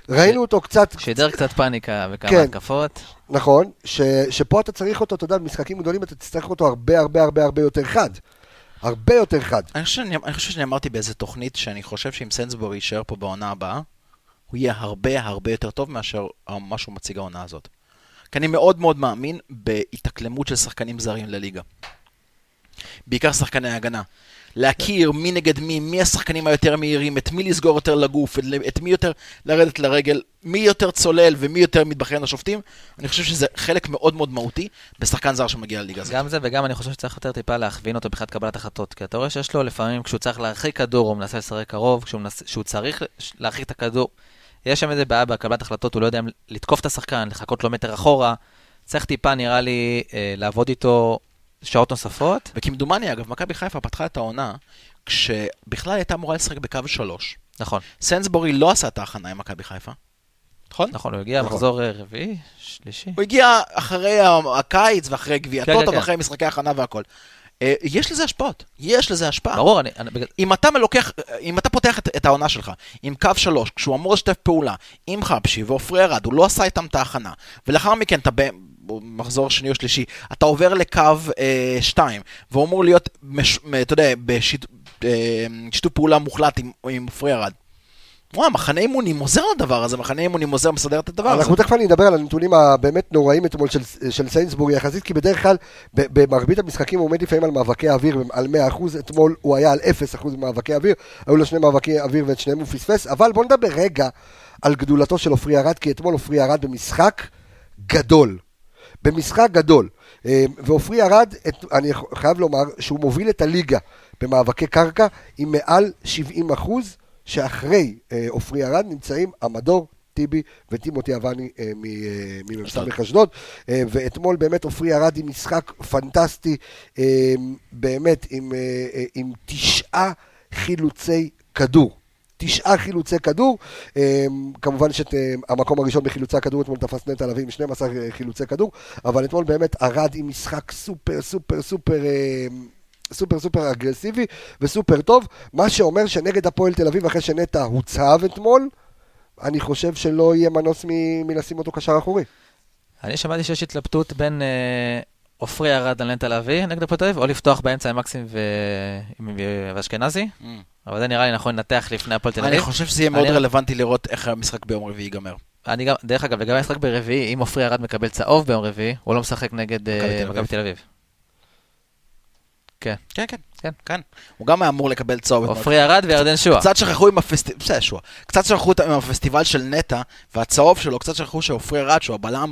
ראינו אותו קצת, שידר קצת פאניקה וכמה כן. התקפות. נכון, ש, שפה אתה צריך אותו, אתה יודע, במשחקים גדולים אתה תצטרך אותו הרבה הרבה הרבה הרבה יותר חד. הרבה יותר חד. אני חושב, שאני, אני חושב שאני אמרתי באיזה תוכנית שאני חושב שאם סנסבורי יישאר פה בעונה הבאה, הוא יהיה הרבה הרבה יותר טוב מאשר מה שהוא מציג העונה הזאת. כי אני מאוד מאוד מאמין בהתאקלמות של שחקנים זרים לליגה. בעיקר שחקני הגנה. להכיר מי נגד מי, מי השחקנים היותר מהירים, את מי לסגור יותר לגוף, את, את מי יותר לרדת לרגל, מי יותר צולל ומי יותר מתבכיין לשופטים. אני חושב שזה חלק מאוד מאוד מהותי בשחקן זר שמגיע לליגה הזאת. גם זה, וגם אני חושב שצריך יותר טיפה להכווין אותו מבחינת קבלת החלטות. כי אתה רואה שיש לו לפעמים, כשהוא צריך להרחיק כדור, הוא מנסה לשחק קרוב, כשהוא מנס... כשהוא צריך להרחיק את הכדור, יש שם איזה בעיה בקבלת החלטות, הוא לא יודע אם לתקוף את השחקן, לחכות לו מטר אחורה. צריך טיפה, נראה לי, אה, לעבוד איתו שעות נוספות. וכמדומני, אגב, מכבי חיפה פתחה את העונה כשבכלל הייתה אמורה לשחק בקו שלוש. נכון, סנסבורי לא עשה את ההכנה עם מכבי חיפה. נכון? נכון, הוא הגיע נכון. מחזור אה, רביעי, שלישי. הוא הגיע אחרי הקיץ ואחרי גביע כן, טוטו כן, כן. ואחרי משחקי הכנה והכל. אה, יש לזה השפעות, יש לזה השפעה. ברור, אני, אני, בגלל- אם אתה מלוקח, אם אתה פותח את, את העונה שלך עם קו שלוש, כשהוא אמור לשתף פעולה עם חבשי ועופרי ארד, הוא לא עשה איתם את ההכנה, ולאחר מכן אתה במחזור שני או שלישי, אתה עובר לקו אה, שתיים, והוא אמור להיות, מש, אתה יודע, בשיתוף אה, פעולה מוחלט עם, עם עופרי ארד. וואי, מחנה אימונים עוזר לדבר הזה, מחנה אימונים עוזר, מסדר את הדבר הזה. אנחנו תכף אני אדבר על הנתונים הבאמת נוראים אתמול של, של סיינסבורי יחסית, כי בדרך כלל במרבית המשחקים הוא עומד לפעמים על מאבקי אוויר על 100%, אתמול הוא היה על 0% במאבקי אוויר, היו לו שני מאבקי אוויר ואת שניהם הוא פספס, אבל בוא נדבר רגע על גדולתו של עופרי ארד, כי אתמול עופרי ארד במשחק גדול. במשחק גדול. אה, ועופרי ארד, אני חייב לומר שהוא מוביל את הליגה במאבקי קרקע עם מעל 70 אחוז, שאחרי אה, עופרי ארד נמצאים המדור, טיבי וטימותי אבני אה, אה, ממ"ס אשדוד. אה, ואתמול באמת עופרי ירד עם משחק פנטסטי, אה, באמת עם, אה, אה, עם תשעה חילוצי כדור. תשעה חילוצי כדור, אה, כמובן שאת אה, המקום הראשון בחילוצי הכדור אתמול תפס נטע לביא עם 12 חילוצי כדור, אבל אתמול באמת ארד עם משחק סופר סופר סופר אה, סופר סופר אגרסיבי וסופר טוב, מה שאומר שנגד הפועל תל אביב אחרי שנטע הוצב אתמול, אני חושב שלא יהיה מנוס מ- מלשים אותו קשר אחורי. אני שמעתי שיש התלבטות בין אה, עופרי ארד על נטע לביא נגד הפועל תל אביב, או לפתוח באמצע עם מקסים ו- עם- ואשכנזי, Mm. אבל זה נראה לי נכון לנתח לפני הפועל תל אני אביב. חושב שזה יהיה מאוד אני- רלוונטי לראות איך המשחק ביום רביעי ייגמר. אני גם, דרך אגב, לגבי המשחק ברביעי, אם עופרי ארד מקבל צהוב ביום רביעי, הוא לא משחק נגד אה, מכבי תל אביב. כן. כן, כן, כן. כן. הוא גם היה אמור לקבל צהוב. עופרי ארד וירדן שועה. קצת שכחו עם הפסטיבל, בסדר, שועה. קצת שכחו עם הפסטיבל של נטע והצהוב שלו, קצת שכחו שעופרי ארד, שהוא הבלם,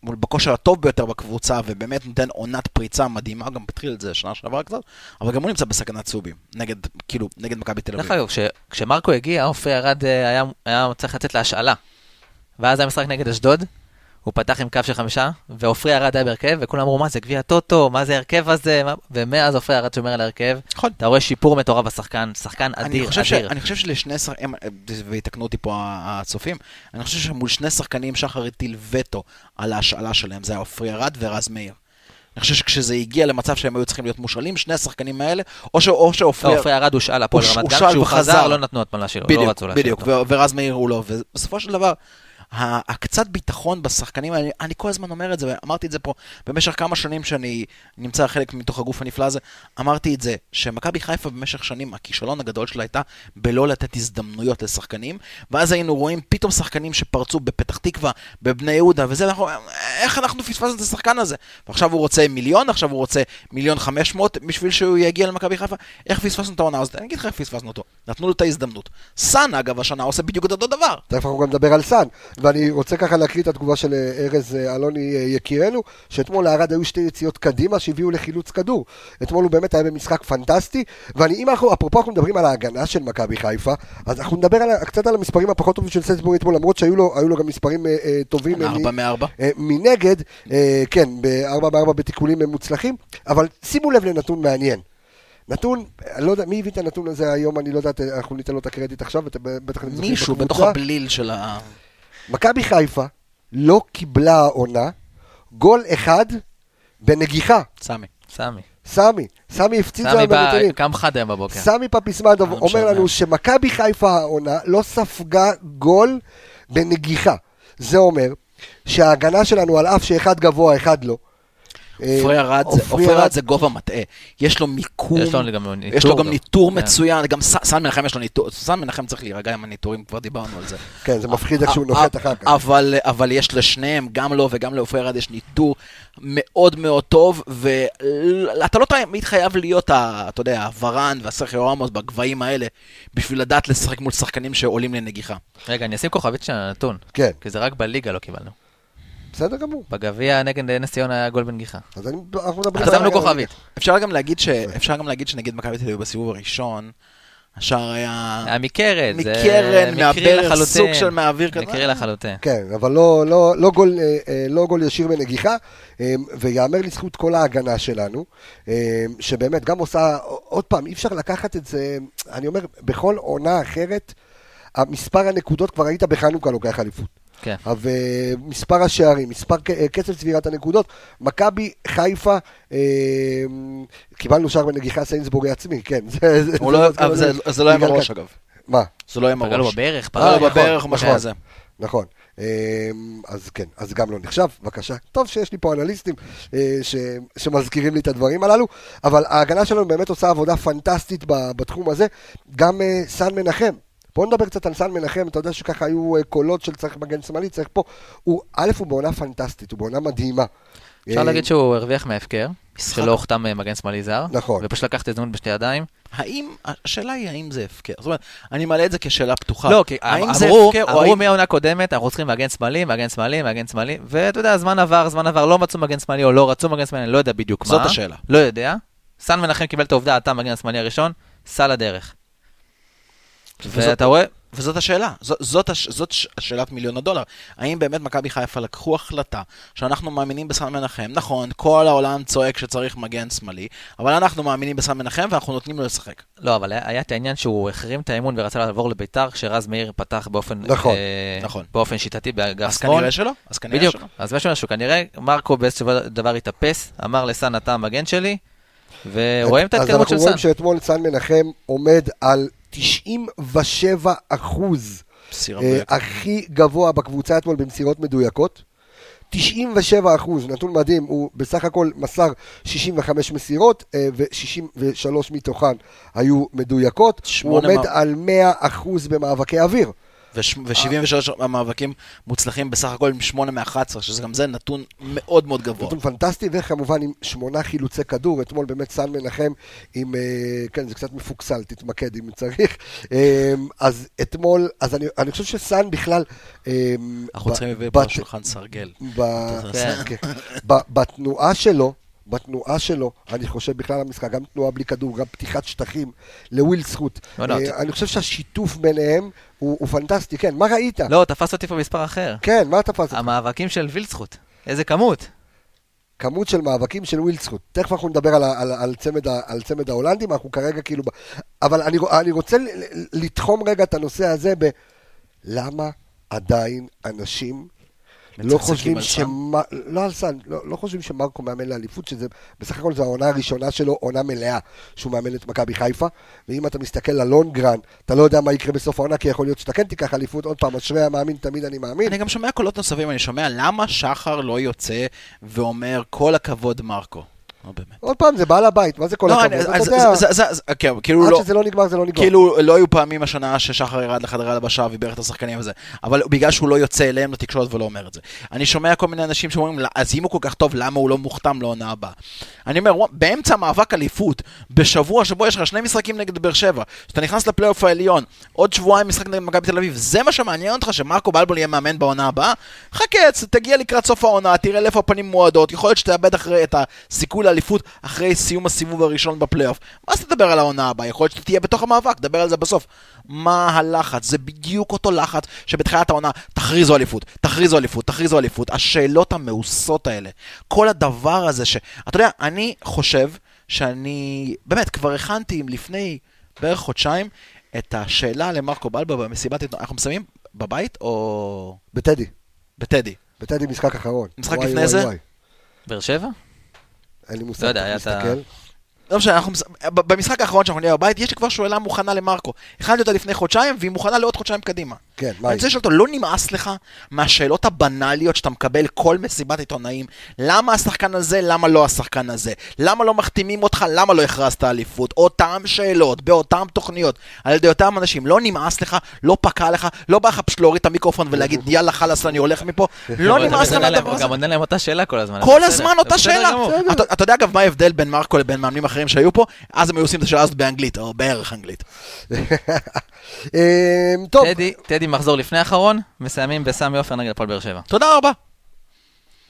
הוא בכושר הטוב ביותר בקבוצה, ובאמת נותן עונת פריצה מדהימה, גם התחיל את זה שנה שעברה קצת, אבל גם הוא נמצא בסכנת צהובים, נגד, כאילו, נגד מכבי תל דרך אביב. אגב, כש- כשמרקו הגיע, עופרי ארד אה, היה- היה צריך לצאת להשאלה. ואז היה משחק נגד אשדוד, הוא פתח עם קו של חמישה, ועופרי ארד היה בהרכב, וכולם אמרו, מה זה גביע טוטו, מה זה ההרכב הזה, מה-" ומאז עופרי ארד שומר על ההרכב. נכון. אתה רואה שיפור מטורף בשחקן, שחקן אדיר, חושב, ש, אדיר. אני חושב שלשני שחקנים, ויתקנו אותי פה הצופים, אני חושב שמול שני שחקנים שחר הטיל וטו על ההשאלה שלהם, זה היה עופרי ארד ורז מאיר. אני חושב שכשזה הגיע למצב שהם היו צריכים להיות מושאלים, שני השחקנים האלה, או ש- או לא, שעופרי... עופרי ארד הושאל הפועל רמת גן, כשהוא. חזר לא נתנו פעם להשאיר, לא בדיוק, רצו להשאיר בדיוק, אותו. ו- ורז מאיר הוא לא, ובסופו של דבר, הקצת ביטחון בשחקנים האלה, אני כל הזמן אומר את זה, ואמרתי את זה פה במשך כמה שנים שאני נמצא חלק מתוך הגוף הנפלא הזה, אמרתי את זה, שמכבי חיפה במשך שנים, הכישלון הגדול שלה הייתה בלא לתת הזדמנויות לשחקנים, ואז היינו רואים פתאום שחקנים שפרצו בפתח תקווה, בבני יהודה, וזה, אנחנו, איך אנחנו פספסנו את השחקן הזה? ועכשיו הוא רוצה מיליון, עכשיו הוא רוצה מיליון חמש מאות בשביל שהוא יגיע למכבי חיפה, איך פספסנו את העונה הזאת? אני אגיד לך איך פספסנו אותו, נתנו לו את ההזדמנות. סאן, אגב, השנה עושה בדיוק את אותו דבר. תכף אנחנו גם נדבר על סאן, ואני רוצה ככה להקריא את התגובה של אה, ארז אה, אלוני אה, יקירנו, שאתמול לערד היו שתי יציאות קדימה שהביאו לחילוץ כדור. אתמול הוא באמת היה במשחק פנטסטי, ואני, אם אנחנו, אפרופו אנחנו מדברים על ההגנה של מכבי חיפה, אז אנחנו נדבר על, קצת על המספרים הפחות טובים של סנסבורי אתמול, למרות שהיו לו, לו גם מספרים אה, טובים. ארבע מארבע. אה, מנגד, אה, כן, ב-4 ב-4 בתיקולים מוצלחים, אבל שימו לב לנתון מעניין. נתון, אני לא יודע, מי הביא את הנתון הזה היום, אני לא יודעת, אה, אנחנו ניתן לו את הקרדיט עכשיו, ואתם בטח אתם זוכרים מישהו בתוך בקבוצה. הבליל של ה... מכבי חיפה לא קיבלה העונה גול אחד בנגיחה. סמי. סמי. סמי, סמי הפציץ בא, בנתונים. קם חד היום בבוקר. סמי פפיסמדוב אה, אומר. לנו שמכבי חיפה העונה לא ספגה גול בנגיחה. זה אומר שההגנה שלנו, על אף שאחד גבוה, אחד לא. עופרי אה, ארד זה- גובה מטעה. יש לו מיקום, יש לו גם ניתור. יש לו גם ניתור כן. מצוין, גם סן מנחם יש לו ניתור, סן מנחם צריך להירגע עם הניתורים, כבר דיברנו על זה. כן, זה מפחיד איך שהוא אה, נוחת אחר כך. אבל, אבל יש לשניהם, גם לו וגם לעופרי ארד, יש ניטור מאוד מאוד טוב, ואתה לא תמיד חייב להיות, אתה יודע, הוורן והסרחיו רמוס בגבהים האלה, בשביל לדעת לשחק מול שחקנים שעולים לנגיחה. רגע, אני אשים כוכבית של הנתון. כן, כי זה רק בליגה לא קיבלנו. בסדר גמור. בגביע נגד נס ציונה היה גול בנגיחה. אז אני- אנחנו מדברים... אז על- שמנו כוכבית. אפשר גם להגיד, ש... אפשר גם להגיד שנגיד מכבי תל אביב בסיבוב הראשון, השער היה... היה מקרן. זה מקרן, מהברך. סוג של מהאוויר כזה. מקרי לחלוטין. כן, אבל לא, לא, לא, גול, אה, אה, לא גול ישיר בנגיחה, אה, ויאמר לזכות כל ההגנה שלנו, שבאמת גם עושה, עוד פעם, אי אפשר לקחת את זה, אני אומר, בכל עונה אחרת, המספר הנקודות כבר היית בחנוכה לוקח אליפות. כן. ומספר השערים, מספר אה, קצב צבירת הנקודות, מכבי חיפה, אה, קיבלנו שער בנגיחה סיינסבורי עצמי, כן. זה, זה, זה לא- אבל זה- כזה- זה לא היה עם בגלל הראש כך. אגב. מה? זה לא היה עם פגע לו. בברך, פגע לו נכון, בברך, משהו נכון. כזה. נכון. אז כן, אז גם לא נחשב, בבקשה. טוב שיש לי פה אנליסטים אה, ש, שמזכירים לי את הדברים הללו, אבל ההגנה שלנו באמת עושה עבודה פנטסטית בתחום הזה. גם אה, סן מנחם. בואו נדבר קצת על סן מנחם, אתה יודע שככה היו אה, קולות של צריך מגן שמאלי, צריך פה. הוא, א', הוא בעונה פנטסטית, הוא בעונה מדהימה. אפשר אה, להגיד שהוא הרוויח מההפקר, משחק. שלא הוחתם אה, מגן שמאלי זר. נכון. ופשוט לקח את ההזדמנות בשתי ידיים. האם, השאלה היא האם זה הפקר. זאת אומרת, אני מעלה את זה כשאלה פתוחה. לא, כי האם זה אמרו, הפקר או אמרו האם... מהעונה הקודמת, אנחנו צריכים מגן שמאלי, מגן שמאלי, מגן שמאלי, ואתה יודע, זמן עבר, זמן עבר, לא מצאו מגן שמאלי או לא רצו מגן שמאלי, אני לא יודע בדיוק מה. זאת השאלה. לא יודע. סן מנחם קיבל את העובדה, אתה המגן השמאלי הראשון, סע לדרך. וזאת- ואתה רואה, וזאת השאלה, זאת, זאת, הש, זאת ש- שאלת מיליון הדולר. האם באמת מכבי חיפה לקחו החלטה שאנחנו מאמינים בסן מנחם? נכון, כל העולם צועק שצריך מגן שמאלי, אבל אנחנו מאמינים בסן מנחם ואנחנו נותנים לו לשחק. לא, אבל היה היה את העניין שהוא החרים את האימון ורצה לעבור לביתר, כשרז מאיר פתח באופן, נכון, אה, נכון. באופן שיטתי באגף אז שמאל. כנראה שלא. אז כנראה בדיוק, שלא. אז יש משהו, כנראה מרקו באיזשהו דבר התאפס, אמר לסן אתה המגן שלי, ורואים את ההתקדמות של אז אנחנו רואים. שאתמול סן מנחם עומד על 97 אחוז. אה. הכי גבוה בקבוצה אתמול במסירות מדויקות. 97 אחוז, נתון מדהים, הוא בסך הכל מסר 65 מסירות אה, ו-63 מתוכן היו מדויקות. הוא עומד מה- על 100 אחוז במאבקי אוויר. ו-73 מאבקים מוצלחים בסך הכל עם 8 מ-11, שזה גם זה נתון מאוד מאוד גבוה. נתון פנטסטי, וכמובן עם שמונה חילוצי כדור, אתמול באמת סן מנחם עם, אה, כן, זה קצת מפוקסל, תתמקד אם צריך. אה, אז אתמול, אז אני, אני חושב שסן בכלל... אה, אנחנו ב- צריכים להביא פה שולחן סרגל. כן. כן. בתנועה שלו, בתנועה שלו, אני חושב בכלל המשחק, גם תנועה בלי כדור, גם פתיחת שטחים לוויל זכות. לא, לא, אה, אני חושב שהשיתוף ביניהם הוא הוא פנטסטי, כן, מה ראית? לא, תפס אותי פה מספר אחר. כן, מה תפס אותך? המאבקים של וילצחוט. איזה כמות. כמות של מאבקים של ווילדסחוט. תכף אנחנו נדבר על, על, על, צמד, על צמד ההולנדים, אנחנו כרגע כאילו... אבל אני, אני רוצה לתחום רגע את הנושא הזה ב... למה עדיין אנשים לא חושבים? שמה... לא על סאן, לא, לא חושבים שמרקו מאמן לאליפות, שזה בסך הכל זו העונה הראשונה שלו, עונה מלאה, שהוא מאמן את מכבי חיפה, ואם אתה מסתכל ללונגרן, אתה לא יודע מה יקרה בסוף העונה, כי יכול להיות שאתה כן תיקח אליפות, עוד פעם, אשרי המאמין, תמיד אני מאמין. אני גם שומע קולות נוספים, אני שומע למה שחר לא יוצא ואומר כל הכבוד מרקו. לא באמת. עוד פעם, זה בעל הבית, מה זה כל לא, הכבוד? אתה אז- יודע, כן, כאילו עד לא... שזה לא נגמר, זה לא נגמר. כאילו לא היו פעמים השנה ששחר ירד לחדרי הלבשה ובירך את השחקנים וזה, אבל בגלל שהוא לא יוצא אליהם לתקשורת ולא אומר את זה. אני שומע כל מיני אנשים שאומרים, "לא, אז אם הוא כל כך טוב, למה הוא לא מוכתם לעונה הבאה? אני אומר, באמצע מאבק אליפות, בשבוע שבו יש לך שני משחקים נגד באר שבע, שאתה נכנס לפלייאוף העליון, עוד שבועיים משחק נגד מכבי תל אביב, זה מה שמעניין אותך, שמרקו בלבול יהיה מאמן בעונה הבאה? חכה, תגיע לקראת סוף העונה, תראה לאיפה הפנים מועדות, יכול להיות שתאבד אחרי את הסיכוי לאליפות אחרי סיום הסיבוב הראשון בפלייאוף. מה אז תדבר על העונה הבאה? יכול להיות שאתה תהיה בתוך המאבק, תדבר על זה בסוף. מה הלחץ? זה בדיוק אותו לחץ שבתחילת העונה, תכריזו אליפות, תכריזו אליפות, תכריזו אליפות. השאלות המאוסות האלה, כל הדבר הזה ש... אתה יודע, אני חושב שאני, באמת, כבר הכנתי לפני בערך חודשיים את השאלה למרקו בלבה במסיבת עיתונאים. אנחנו מסיימים בבית או בטדי, בטדי? בטדי משחק אחרון. משחק וואי, לפני וואי, זה? באר שבע? אין לי מושג, לא יודע, צריך לא משנה, אנחנו, במשחק האחרון שאנחנו נהיה בבית, יש לי כבר שאלה מוכנה למרקו. הכנתי אותה לפני חודשיים, והיא מוכנה לעוד חודשיים קדימה. כן, מה אני? רוצה לשאול אותו, לא נמאס לך מהשאלות הבנאליות שאתה מקבל כל מסיבת עיתונאים? למה השחקן הזה, למה לא השחקן הזה? למה לא מחתימים אותך, למה לא הכרזת אליפות? אותם שאלות, באותן תוכניות, על ידי אותם אנשים. לא נמאס לך, לא פקע לך, לא בא לך פשוט להוריד את המיקרופון ולהגיד, יאללה חלאס, אני הולך מפה. לא נמאס לך מהדבר הזה. גם עונה להם אותה שאלה כל הזמן. כל הזמן אותה שאלה. אתה יודע אגב מה ההבדל בין מרקו לבין מאמנים אחרים שהיו פה? אז הם היו עושים את השאלה הזאת באנגלית, או בערך אנגלית. אמ, טוב, טדי, טדי מחזור לפני האחרון, מסיימים בסמי עופר נגד הפועל באר שבע. תודה רבה.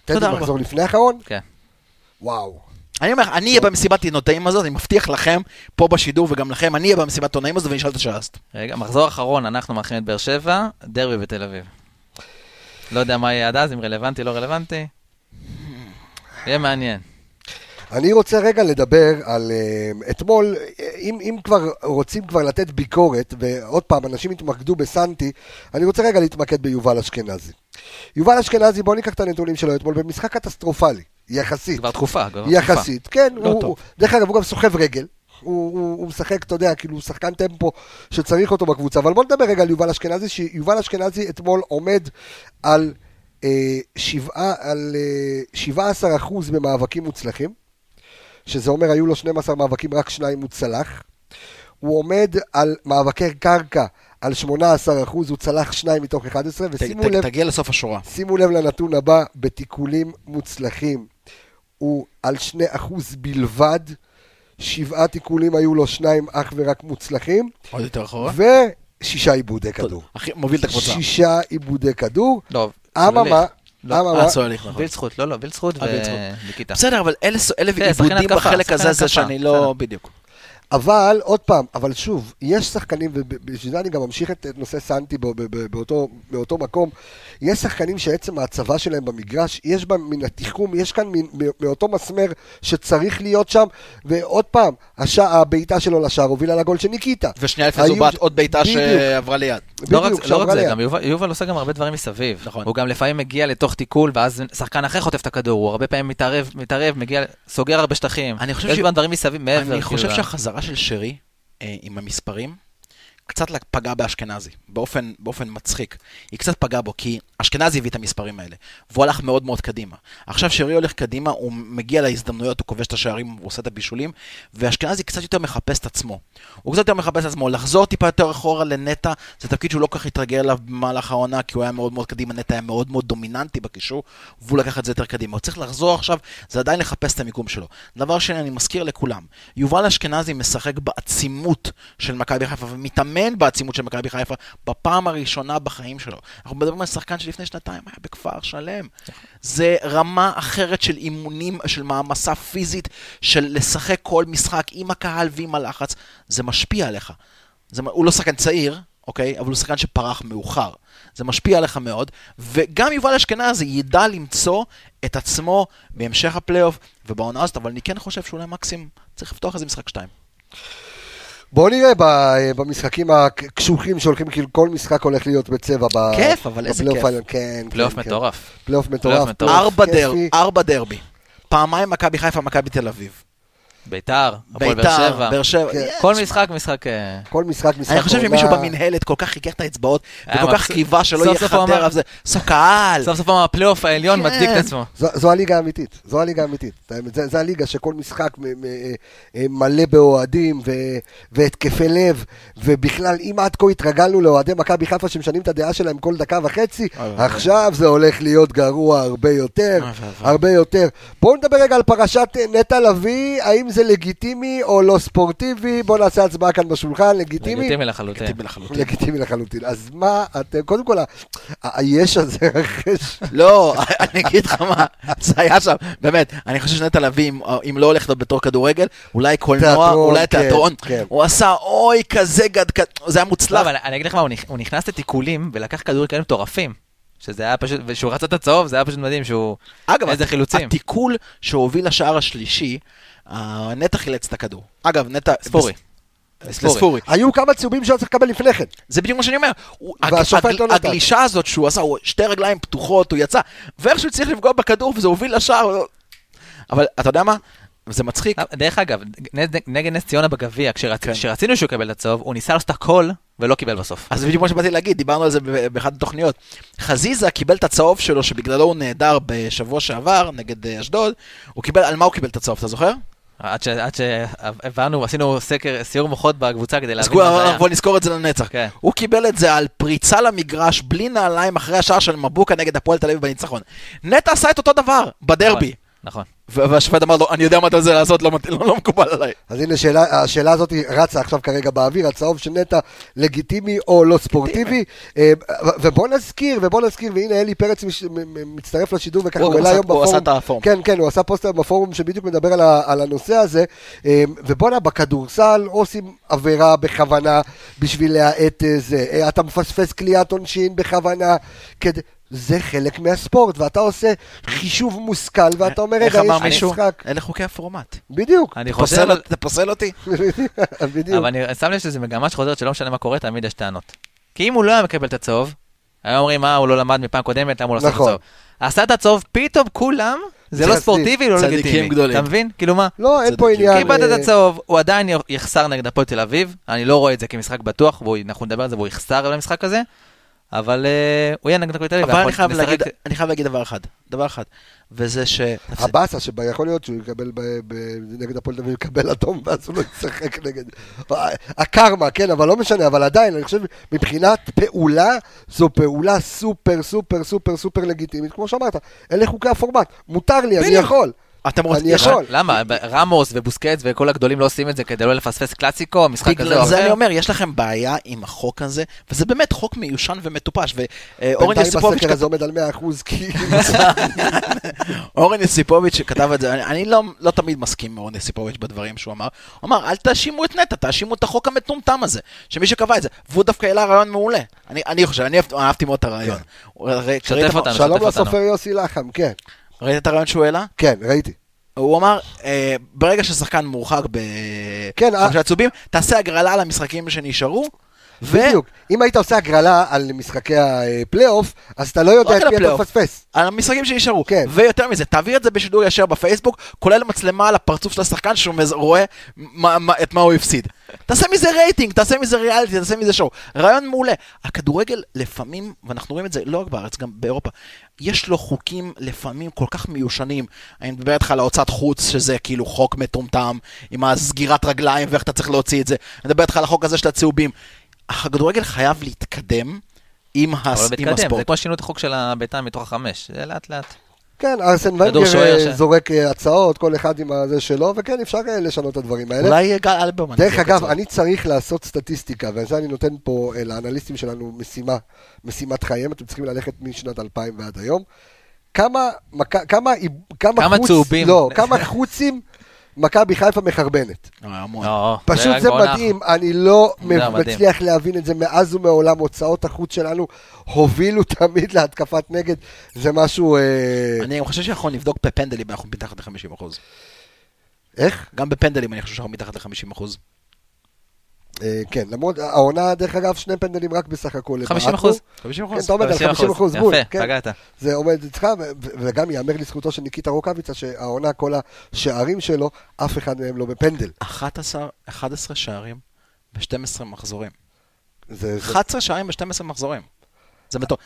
טדי. מחזור לפני האחרון? כן. וואו. אני אומר, אני אהיה במסיבת עיתונאים הזאת, אני מבטיח לכם, פה בשידור וגם לכם, אני אהיה במסיבת עיתונאים הזאת ונשאל את השאלה הזאת. רגע, מחזור אחרון, אנחנו מארחים את באר שבע, דרבי בתל אביב. לא יודע מה יהיה עד אז, אם רלוונטי, לא רלוונטי. יהיה מעניין. אני רוצה רגע לדבר על uh, אתמול, אם, אם כבר רוצים כבר לתת ביקורת, ועוד פעם, אנשים התמקדו בסנטי, אני רוצה רגע להתמקד ביובל אשכנזי. יובל אשכנזי, בואו ניקח את הנתונים שלו אתמול, במשחק קטסטרופלי, יחסית. כבר תקופה, כבר תקופה. יחסית, כן. לא הוא, טוב. הוא, דרך אגב, הוא גם סוחב רגל. הוא, הוא, הוא משחק, אתה יודע, כאילו, הוא שחקן טמפו שצריך אותו בקבוצה. אבל בוא נדבר רגע על יובל אשכנזי, שיובל אשכנזי אתמול עומד על, אה, שבעה, על אה, 17 אחוז במאבקים מוצלחים, שזה אומר, היו לו 12 מאבקים, רק שניים הוא צלח. הוא עומד על מאבקי קרקע על 18 אחוז, הוא צלח שניים מתוך 11, ת- ושימו ת- לב, תגיע לסוף השורה. שימו לב לנתון הבא, בתיקולים מוצלחים הוא על 2% בלבד, שבעה תיקולים היו לו, שניים אך ורק מוצלחים, עוד יותר אחורה. ושישה עיבודי כדור. הכי מוביל את הקבוצה. שישה עיבודי כדור. לא, אממה, אה, סולליך, נכון. וילצחוט, לא, לא, וילצחוט אה. וניקיטה. בסדר, אבל אלה עיבודים בחלק הזה, זה שאני לא... בדיוק. אבל עוד פעם, אבל שוב, יש שחקנים, ובשביל זה אני גם ממשיך את נושא סנטי באותו מקום, יש שחקנים שעצם ההצבה שלהם במגרש, יש בה מן התיחום, יש כאן מן- מ- מאותו מסמר שצריך להיות שם, ועוד פעם, הש- הבעיטה שלו לשער הובילה לגול של ניקיטה. ושנייה לפני זו היו- בעט עוד בעיטה בדיוק. שעברה ליד. לא רק, בדיוק, לא רק זה. גם יובל, יובל עושה גם הרבה דברים מסביב. נכון. הוא גם לפעמים מגיע לתוך תיקול, ואז שחקן אחר חוטף את הכדור, הוא הרבה פעמים מתערב, מתערב, מגיע, סוגר הרבה שטחים. אני חושב יש ש- דברים מסביב מעבר. אני חושב כאילו, שהחזרה של שרי אה, עם המספרים, קצת פגעה באשכנזי, באופן, באופן מצחיק. היא קצת פגעה בו, כי אשכנזי הביא את המספרים האלה, והוא הלך מאוד מאוד קדימה. עכשיו שרי הולך קדימה, הוא מגיע להזדמנויות, הוא כובש את השערים, הוא עושה את הבישולים, ואשכנזי קצת יותר מחפש את עצמו. הוא קצת יותר מחפש את עצמו, לחזור טיפה יותר אחורה לנטע, זה תפקיד שהוא לא כל כך התרגל אליו במהלך העונה, כי הוא היה מאוד מאוד קדימה, נטע היה מאוד מאוד דומיננטי בקישור, והוא לקח את זה יותר קדימה. הוא צריך לחזור עכשיו, זה עדיין לחפש את המיקום שלו. דבר שני, אני מזכיר לכולם, יובל אשכנזי משחק בעצימות של מכבי חיפה ומתאמן בעצימות של מכבי חיפה בפעם הראשונה בחיים שלו. אנחנו מדברים על שחקן שלפני שנתיים היה בכפר שלם. זה רמה אחרת של אימונים, של מעמסה פיזית, של לשחק כל משחק עם הקהל ועם הלחץ, זה משפיע עליך. זה, הוא לא שחקן צעיר, אוקיי? אבל הוא שחקן שפרח מאוחר. זה משפיע עליך מאוד, וגם יובל אשכנזי ידע למצוא את עצמו בהמשך הפלייאוף ובעונה הזאת, אבל אני כן חושב שאולי מקסים צריך לפתוח איזה משחק שתיים. בואו נראה ב- במשחקים הקשוחים שהולכים, כאילו כל משחק הולך להיות בצבע. כיף, אבל איזה כיף. כן, פלייאוף כן, כן. מטורף. פלייאוף מטורף. פלייאוף מטורף. ארבע דרבי. פעמיים מכבי חיפה, מכבי תל אביב. ביתר, הפועל באר שבע. באר שבע. כן. כל משחק, משחק... אה, כל משחק, משחק אני חושב. שמישהו במינהלת כל כך חיכך את האצבעות, וכל כך. קיווה שלא יהיה חדר אמר- על זה. סוף קהל. סוף סוף הפלייאוף העליון כן. מצדיק את עצמו. זו, זו הליגה האמיתית, זו הליגה האמיתית. זה הליגה שכל משחק מ, מ, אה, מלא באוהדים ו, והתקפי לב, ובכלל, אם עד כה התרגלנו לאוהדי מכבי חיפה שמשנים את הדעה שלהם כל דקה וחצי. עכשיו זה הולך להיות גרוע הרבה יותר. הרבה יותר. בואו נדבר רגע על פרשת אה, נטע לביא, האם זה לגיטימי או לא ספורטיבי? בואו נעשה הצבעה כאן בשולחן, לגיטימי? לגיטימי לחלוטין. לגיטימי לחלוטין. לגיטימי לחלוטין. אז מה אתם, קודם כל, היש הזה, אחרי ש... לא, אני אגיד לך מה, זה היה שם, באמת, אני חושב שנטע לביא, אם- אם לא הולך בתור כדורגל, אולי קולנוע, אולי כן, תיאטרון, כן. הוא עשה אוי כזה גד, זה היה לא, מוצלח. אבל אני אגיד לך מה, הוא נכ- הוא נכנס לתיקולים ולקח כדורים כאלה מטורפים. שזה היה פשוט, ושהוא רצה את הצהוב, זה היה פשוט מדהים שהוא... אגב, איזה חילוצים. התיקול שהוביל לשער השלישי, אה, נטע חילץ את הכדור. אגב, נטע... ספורי. ספורי. ספורי. היו כמה צהובים שהוא היה צריך לקבל לפני כן. זה בדיוק מה שאני אומר. והשופט לא נתן. הגלישה הזאת שהוא עשה, הוא שתי רגליים פתוחות, הוא יצא, ואיכשהו הצליח לפגוע בכדור וזה הוביל לשער. אבל אתה יודע מה? זה מצחיק. דרך אגב, נגד- נס ציונה בגביע, כן. כשרצינו שהוא יקבל את הצהוב, הוא ניסה לעשות הכל ולא קיבל בסוף. אז זה בדיוק מה שבאתי להגיד, דיברנו על זה באחת התוכניות. חזיזה קיבל את הצהוב שלו, שבגללו הוא נהדר בשבוע שעבר נגד אה, אשדוד, הוא קיבל, על מה הוא קיבל את הצהוב, אתה זוכר? עד ש- עד שהבנו, עשינו סקר, סיור מוחות בקבוצה כדי להבין מה זה היה. בוא נזכור את זה לנצח. כן. הוא קיבל את זה על פריצה למגרש, בלי נעליים, אחרי השער של מבוקה נגד הפועל תל אביב בניצחון. נטע עשה את אותו דבר, בדרבי. נכון. והשופט אמר לו, אני יודע מה אתה רוצה לעשות, לא, לא, לא מקובל עליי. אז הנה, שאלה, השאלה הזאת רצה עכשיו כרגע באוויר, הצהוב של נטע לגיטימי או לא ספורטיבי. אה, ובוא נזכיר, ובוא נזכיר, והנה אלי פרץ מש- מ- מ- מצטרף לשידור, וככה הוא הוא העלה היום הוא בפורום. עשה את הפורום. כן, כן, הוא עשה פוסט בפורום שבדיוק מדבר על, הנושא הזה. אה, ובואנה, בכדורסל עושים עבירה בכוונה בשביל להאט אה, זה. אתה מפספס קליעת עונשין בכוונה. זה חלק מהספורט, ואתה עושה חישוב מושכל, ואתה אומר, רגע, יש מישהו? משחק. אלה חוקי הפורמט. בדיוק, אני אות- אתה פוסל אותי? בדיוק. אבל אני שם לב שזה מגמה שחוזרת שלא משנה מה קורה, תמיד יש טענות. כי אם הוא לא היה מקבל את הצהוב, היו אומרים, מה, הוא לא למד מפעם קודמת, למה הוא לא עשה את נכון. הצהוב. עשה את הצהוב, פתאום כולם, זה לא צדיקים. ספורטיבי, לא צדיקים לגיטימי. גדולים. אתה מבין? כאילו מה? לא, אין פה צדיקים. עניין... קיבלת אה, את הצהוב, הוא עדיין יחסר נגד הפועל תל אביב, אני לא רואה את זה כמשחק בטוח, ואנחנו נדבר על זה, והוא יחסר על המשחק הזה, אבל הוא יהיה נגד אביב. אבל אני חייב להגיד- אני חייב להגיד דבר אחד, דבר אחד, וזה ש... הבאסה שיכול להיות שהוא יקבל ב- ב- נגד הפועל תל אביב, יקבל אדום, ואז הוא לא ישחק נגד... הקרמה, כן, אבל לא משנה, אבל עדיין, אני חושב, מבחינת פעולה, זו פעולה סופר, סופר, סופר, סופר לגיטימית, כמו שאמרת, אלה חוקי הפורמט, מותר לי, אני. יכול. אתם רוצים... אני יכול. למה? רמוס ובוסקץ וכל הגדולים לא עושים את זה כדי לא לפספס קלאסיקו, משחק כזה או בגלל זה אחר? אני אומר, יש לכם בעיה עם החוק הזה, וזה באמת חוק מיושן ומטופש, ואורן בינתיים יוסיפוביץ' בסקר כתב- הזה עומד על 100% כי... אורן יוסיפוביץ' שכתב את זה, אני, לא, לא תמיד מסכים עם אורן יוסיפוביץ' בדברים שהוא אמר, הוא אמר, אל תאשימו את נטע, תאשימו את החוק המטומטם הזה, שמי שקבע את זה, והוא דווקא העלה רעיון מעולה. אני, אני חושב, אני אהבת- אהבתי מאוד את הרעיון. אותנו. שלום שתף אותנו. לסופר יוסי לחם, כן, ראית את הרעיון שהוא העלה? כן, ראיתי. הוא אמר, אה, ברגע ששחקן מורחק כן, בחמישה עצובים, תעשה הגרלה למשחקים שנשארו, בדיוק. אם היית עושה הגרלה על משחקי הפלייאוף, אז אתה לא יודע את מי אתה. מפספס. על המשחקים שנשארו. כן. ויותר מזה, תעביר את זה בשידור ישר בפייסבוק, כולל מצלמה על הפרצוף של השחקן שהוא רואה את מה הוא הפסיד. תעשה מזה רייטינג, תעשה מזה ריאליטי, תעשה מזה שואו. רעיון מעולה. הכדורגל לפעמים, ואנחנו רואים את זה לא רק בארץ, גם באירופה, יש לו חוקים לפעמים כל כך מיושנים. אני מדבר איתך על ההוצאת חוץ, שזה כאילו חוק מטומטם, עם הסגירת רגליים ואיך אתה צריך להוציא את זה. אני מדבר איתך על החוק הזה של הצהובים. הכדורגל חייב להתקדם עם, אבל הס... הוא עם מתקדם, זה הספורט. כמו שינו את החוק של הביתן מתוך החמש, זה לאט לאט. כן, ארסן ונגר אה, ש- זורק אה, הצעות, כל אחד עם הזה שלו, וכן, אפשר אה, לשנות את הדברים האלה. אולי גל אלברמן. דרך אגב, הצעות. אני צריך לעשות סטטיסטיקה, וזה אני נותן פה לאנליסטים שלנו משימה, משימת חייהם, אתם צריכים ללכת משנת 2000 ועד היום. כמה, מק- כמה, כמה, כמה חוץ, צהובים. לא, כמה חוצים מכבי חיפה מחרבנת. אה. לא, פשוט זה מדהים, אני לא. מצליח להבין את זה מאז ומעולם, הוצאות החוץ שלנו הובילו תמיד להתקפת נגד, זה משהו... אה, אני חושב שאנחנו נבדוק בפנדלים, אנחנו מתחת ל-50%. איך? גם בפנדלים אני חושב שאנחנו מתחת ל-50%. אה, כן, למרות, העונה, דרך אגב, שני פנדלים רק בסך הכל. 50 בעטנו. אחוז. 50%. כן, אתה עומד על 50 אחוז בול. יפה, כן. פגעת. זה עומד אצלך, וגם ייאמר לזכותו של ניקיטה רוקאביצה, שהעונה, כל השערים שלו, אף אחד מהם לא בפנדל. 11, 11 שערים ב-12 מחזורים. זה, זה, 11 שערים ב-12 מחזורים. זה מטורף.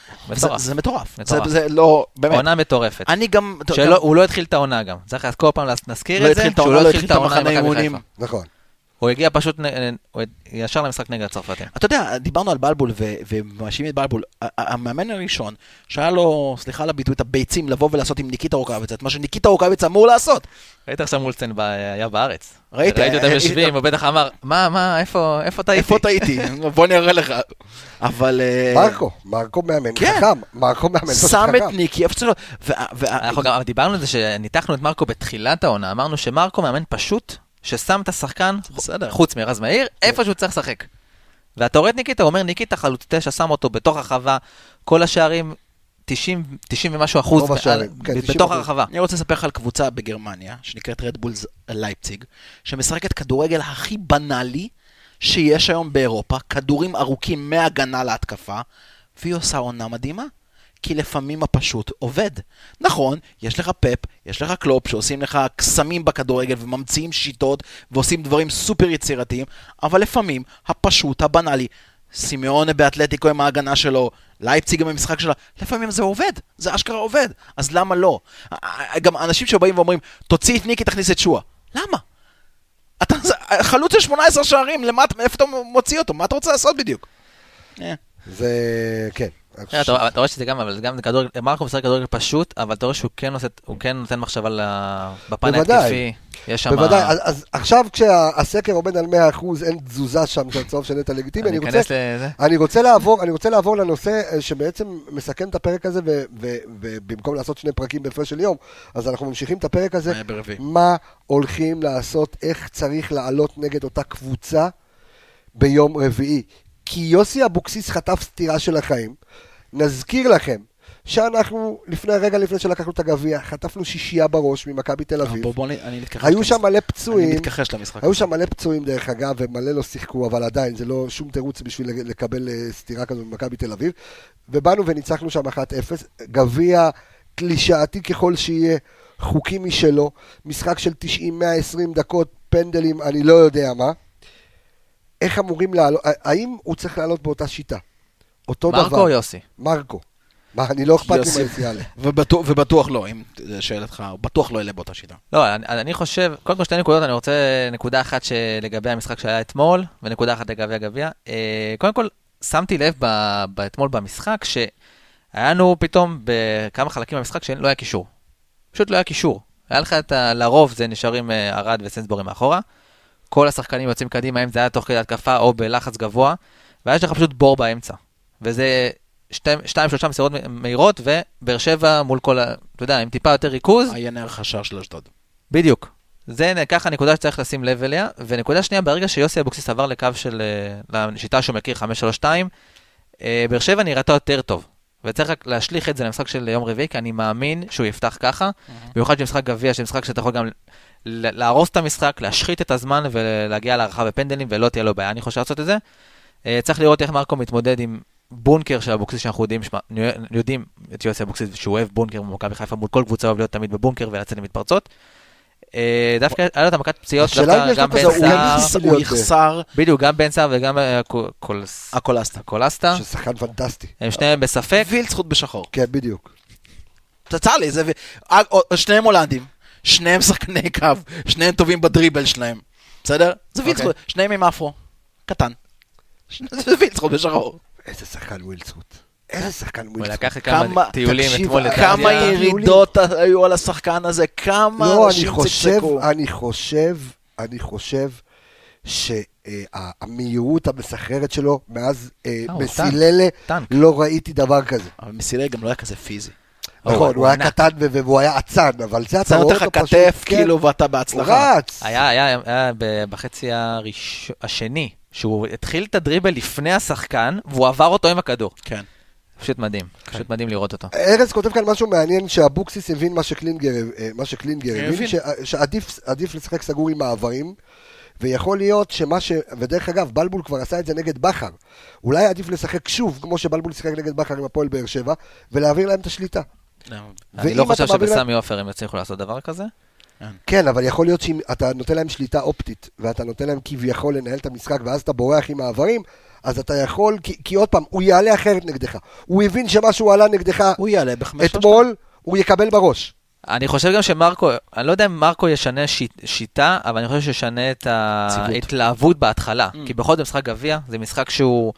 זה- מטורף. זה- לא, באמת. עונה מטורפת. אני גם... הוא לא התחיל את העונה גם. צריך כל פעם נזכיר לא את זה, שהוא לא לא התחיל את העונה עם מכבי. חיפה. נכון. הוא הגיע פשוט הוא ישר למשחק נגד הצרפתים. אתה יודע, דיברנו על בלבול ו- ומאשימים את בלבול. המאמן הראשון, שהיה לו, סליחה על הביטוי, את הביצים לבוא ולעשות עם ניקיטה רוקאביצה, את מה שניקיטה רוקאביצה אמור לעשות. ראית עכשיו מולצן היה בארץ. ראיתי, ראיתי אותם אה, יושבים, הוא בטח אמר, מה, מה, איפה איפה טעיתי? איפה טעיתי? בוא אני אראה לך. אבל... אה, מרקו, מרקו מאמן כן. חכם. מרקו מאמן פשוט שם את חכם. ניקי, איפה וה- אנחנו גם דיברנו על זה שניתחנו את מרקו בתחילת העונה, אמרנו שמרקו מאמן פשוט, ששם את השחקן, בסדר. חוץ מרז מאיר, איפה שהוא צריך לשחק. ואתה רואה את ניקיטה, הוא אומר ניקיטה חלוץ תשע, שם אותו בתוך הרחבה, כל השערים, 90, 90 ומשהו אחוז, רוב השערים, על- כן, 90 בתוך אחוז. הרחבה. אני רוצה לספר לך על קבוצה בגרמניה, שנקראת רדבולס לייפציג, שמשחקת כדורגל הכי בנאלי שיש היום באירופה, כדורים ארוכים מהגנה להתקפה, והיא עושה עונה מדהימה. כי לפעמים הפשוט עובד. נכון, יש לך פפ, יש לך קלופ שעושים לך קסמים בכדורגל וממציאים שיטות ועושים דברים סופר יצירתיים, אבל לפעמים הפשוט, הבנאלי, סימאונה באתלטיקו עם ההגנה שלו, לייפציג עם המשחק שלה, לפעמים זה עובד, זה אשכרה עובד, אז למה לא? גם אנשים שבאים ואומרים, תוציא את ניקי, תכניס את שועה. למה? אתה חלוץ של 18 שערים, למה, מאיפה אתה מוציא אותו? מה אתה רוצה לעשות בדיוק? אה. זה, כן. אתה אתה רואה שזה גם, אבל זה גם כדורגל, מרקו משחק כדורגל פשוט, אבל אתה רואה שהוא כן עושה, הוא כן נותן מחשבה בפן בוודאי. ההתקפי. יש שם... בוודאי, אז, אז עכשיו כשהסקר עומד על 100%, אין תזוזה שם של הצהוב של נטע לגיטימי, אני אני רוצה... אני רוצה לעבור, אני רוצה לעבור לנושא אה, שבעצם מסכם את הפרק הזה, ו- ו- ובמקום לעשות שני פרקים בהפרש של יום, אז אנחנו ממשיכים את הפרק הזה. מה הולכים לעשות, איך צריך לעלות נגד אותה קבוצה ביום רביעי. כי יוסי אבוקסיס חטף סטירה של החיים. נזכיר לכם שאנחנו, לפני רגע לפני שלקחנו את הגביע, חטפנו שישייה בראש ממכבי תל אביב. בוא, בוא, אני- אני מתכחש. היו. שם מלא אני פצועים. מתכחש למשחק. היו שם מלא פצועים דרך אגב, ומלא לא שיחקו, אבל עדיין, זה לא שום תירוץ בשביל לקבל אה, סטירה כזו ממכבי תל אביב. ובאנו וניצחנו שם 1-0, גביע קלישאתי ככל שיהיה, חוקי משלו, משחק של 90-120 דקות, פנדלים, אני לא יודע מה. איך אמורים לעלות, האם הוא צריך לעלות באותה שיטה? אותו דבר. מרקו או יוסי? מרקו. מה, אני לא אכפת לי יוסי. מהיציאה ל... ובטוח, ובטוח לא, אם זה שאלתך, הוא בטוח לא יעלה באותה שיטה. לא, אני, אני חושב, קודם כל שתי נקודות, אני רוצה נקודה אחת שלגבי המשחק שהיה אתמול, ונקודה אחת לגבי הגביע. אה, קודם כל, שמתי לב ב- ב- אתמול במשחק, שהיה לנו פתאום בכמה חלקים במשחק שלא היה קישור. פשוט לא היה קישור. היה לך את ה... לרוב זה נשארים אה, ארד וסנסבורי מאחורה. כל השחקנים יוצאים קדימה, אם זה היה תוך כדי התקפה או בלחץ גבוה, והיה לך פשוט בור באמצע. וזה שתיים, שתיים שלושה מסירות מהירות, ובאר שבע מול כל ה... אתה יודע, עם טיפה יותר ריכוז, עיין ערך השער של אשדוד. בדיוק. זה ככה נקודה שצריך לשים לב אליה. ונקודה שנייה, ברגע שיוסי אבוקסיס עבר לקו של, אה, לשיטה שהוא מכיר, 532, אה, באר שבע נראתה יותר טוב. וצריך רק להשליך את זה למשחק של יום רביעי, כי אני מאמין שהוא יפתח ככה. במיוחד במשחק גביע, שמשחק שאתה יכול גם להרוס את המשחק, להשחית את הזמן ולהגיע להארכה בפנדלים, ולא תהיה לו בעיה, אני חושב לעשות את זה. אה, צריך לראות איך מרקו מתמודד עם בונקר של אבוקסיס, שאנחנו יודעים, שמה- יודעים את יוסי אבוקסיס, שהוא אוהב בונקר במכבי חיפה, מול כל קבוצה אוהב להיות תמיד בבונקר ולצאת למתפרצות. אה, דווקא היה לו את המכת פציעות, דווקא גם בן סהר, הוא יחסר, בדיוק, גם בן סהר וגם אה, קול- קולס- הקולסטה. קולסטה, ששחקן פנטסטי. הם שניהם בספק. ווילדסחוט בשחור. כן, בדיוק. צר לי, שניהם הולנדים, שניהם שחקני קו, שניהם טובים בדריבל שלהם, בסדר? זה ווילדסחוט, שניהם עם אפרו, קטן. זה ווילדסחוט בשחור. איזה שחקן ווילדסחוט. איזה שחקן הוא ווילדסחוט. לקח כמה טיולים אתמול כמה כמה. ירידות היו על השחקן הזה, כמה לא, אני אנשים חושב, צקצקו. אני חושב, אני חושב שהמהירות המסחררת שלו מאז אה, אה, הוא מסיללה. לא ראיתי דבר כזה. אבל מסילי גם לא היה כזה פיזי. נכון, הוא היה. קטן והוא היה אצן, אבל זה אתה שם רואה אותך אותו פשוט, כתף, כן, כאילו, ואתה הוא בהצלחה. רץ. היה, היה, היה ב- בחצי. השני, שהוא התחיל את הדריבל לפני השחקן, והוא עבר אותו עם הכדור. כן. פשוט מדהים, כן. פשוט מדהים לראות אותו. ארז כותב כאן משהו מעניין, שאבוקסיס הבין מה שקלינגר, אה, מה שקלינגר כן, הבין, שעדיף עדיף לשחק סגור עם מעברים, ויכול להיות שמה ש... ודרך אגב, בלבול כבר עשה את זה נגד בכר. אולי עדיף לשחק שוב, כמו שבלבול שיחק נגד בכר עם הפועל באר שבע, ולהעביר להם את השליטה. אני לא חושב שבסמי עופר הם יצליחו לעשות דבר כזה. כן, אבל יכול להיות שאם אתה נותן להם שליטה אופטית, ואתה נותן להם כביכול לנהל את המשחק, ואז אתה בורח עם מעברים, אז אתה יכול, כי, כי עוד פעם, הוא יעלה אחרת נגדך. הוא הבין שמה שהוא עלה נגדך הוא יעלה בחמש... אתמול, הוא יקבל בראש. אני חושב גם שמרקו, אני לא יודע אם מרקו ישנה שיט, שיטה, אבל אני חושב שישנה את. ההתלהבות בהתחלה. Mm. כי בכל זאת משחק גביע, זה משחק שהוא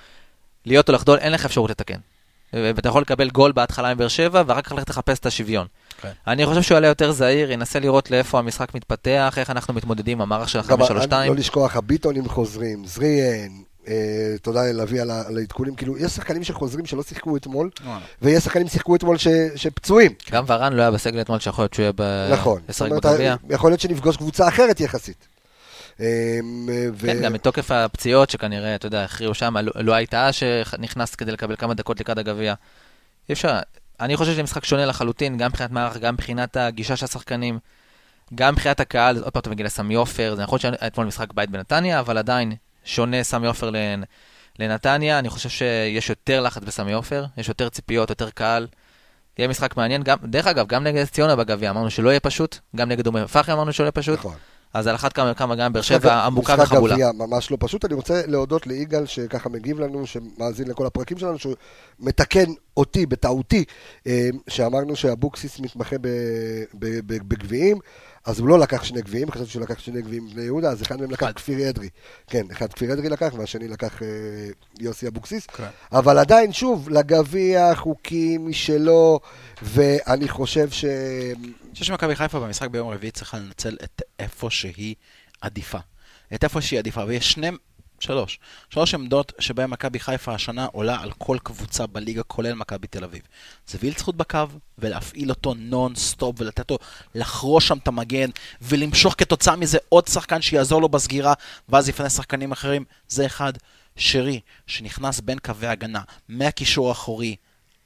להיות או לחדול, אין לך אפשרות לתקן. ואתה יכול לקבל גול בהתחלה מבאר שבע, ואחר כך ללכת לחפש את השוויון. כן. אני חושב שהוא יעלה יותר זהיר, ינסה לראות לאיפה המשחק מתפתח, איך אנחנו מתמודדים עם המערך של גם, ה-532. לא לשכוח, הביטונים חוזרים, זריאן, אה, תודה ללוי על העדכונים, כאילו, יש שחקנים שחוזרים שלא שיחקו אתמול, ויש שחקנים ששיחקו אתמול ש, שפצועים. גם ורן לא היה בסגל אתמול, שיכול להיות שהוא יהיה נכון. אומרת, בגביע. יכול להיות שנפגוש קבוצה אחרת יחסית. אה, ו- כן, גם מתוקף הפציעות שכנראה, אתה יודע, הכריעו שם, לא- לא הייתה שנכנס כדי לקבל כמה דקות לקראת הגביע. אי אפשר, אני חושב שזה משחק שונה לחלוטין, גם מבחינת מערך, גם מבחינת הגישה של השחקנים, גם מבחינת הקהל, עוד פעם אתה מגיע לסמי עופר, זה נכון שהיה אתמול משחק בית בנתניה, אבל עדיין שונה סמי עופר לנ- לנתניה, אני חושב שיש יותר לחץ בסמי עופר, יש יותר ציפיות, יותר קהל. יהיה משחק מעניין, גם, דרך אגב, גם נגד ציונה בגביע אמרנו שלא יהיה פשוט, גם נגד אום אל-פחם אמרנו שלא יהיה פשוט, נכון. אז על אחת כמה וכמה גם באר משחק- שבע עמוקה משחק וחבולה. גביע ממש לא פשוט. אני רוצה להודות ליגאל שככה מגיב לנו, שמאזין לכל הפרקים שלנו, שהוא מתקן אותי בטעותי, אה, שאמרנו שאבוקסיס מתמחה ב- ב- ב- בגביעים, אז הוא לא לקח שני גביעים, חשבתי שהוא לקח שני גביעים בני יהודה, אז אחד מהם לקח. כפיר אדרי. כן, אחד כפיר אדרי לקח, והשני לקח אה, יוסי אבוקסיס. כן. אבל עדיין, שוב, לגביע חוקים משלו, ואני חושב ש... אני חושב שמכבי חיפה במשחק ביום רביעי צריכה לנצל את איפה שהיא עדיפה. את איפה שהיא עדיפה, ויש שני, שלוש, שלוש עמדות שבהן מכבי חיפה השנה עולה על כל קבוצה בליגה, כולל מכבי תל אביב. זה ווילדסחוט בקו, ולהפעיל אותו נון סטופ, ולתת לו לחרוש שם את המגן, ולמשוך כתוצאה מזה עוד שחקן שיעזור לו בסגירה, ואז יפנה שחקנים אחרים. זה אחד. שרי, שנכנס בין קווי הגנה, מהקישור האחורי,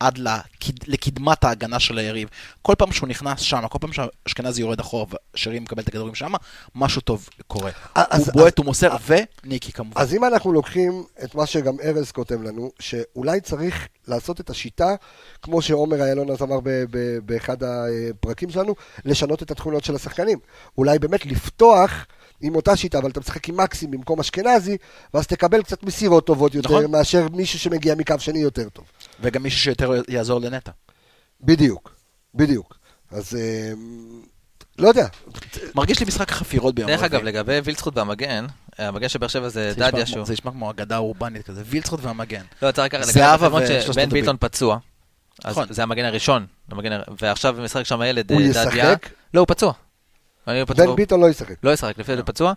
עד לקד... לקדמת ההגנה של היריב. כל פעם שהוא נכנס שם, כל פעם שאשכנזי יורד אחורה ושרי מקבל את הכדורים שם, משהו טוב קורה. אז- הוא בועט, הוא מוסר, וניקי כמובן. אז אם אנחנו לוקחים את מה שגם ארז כותב לנו, שאולי צריך לעשות את השיטה, כמו שעומר איילון אז אמר ב- ב- באחד הפרקים שלנו, לשנות את התכונות של השחקנים. אולי באמת לפתוח עם אותה שיטה, אבל אתה משחק עם מקסים במקום אשכנזי, ואז תקבל קצת מסירות טובות יותר, נכון. מאשר מישהו שמגיע מקו שני יותר טוב. וגם מישהו שיותר יעזור לנטע. בדיוק, בדיוק. אז אה, לא יודע. מרגיש לי משחק חפירות ביום דרך אגב, רביעי. לגבי וילצחוט והמגן, המגן של באר שבע זה דדיה שהוא... זה נשמע כמו אגדה אורבנית כזה, וילצחוט והמגן. לא, צריך בחשבון ושלושת שבן. ביטון פצוע. אז נכון. זה המגן הראשון, המגן הר- ועכשיו משחק שם הילד הוא אה, ישחק? דדיה. לא, הוא פצוע. אני הוא פצוע. בן ביטון לא ישחק. לא ישחק, לפי זה פצוע.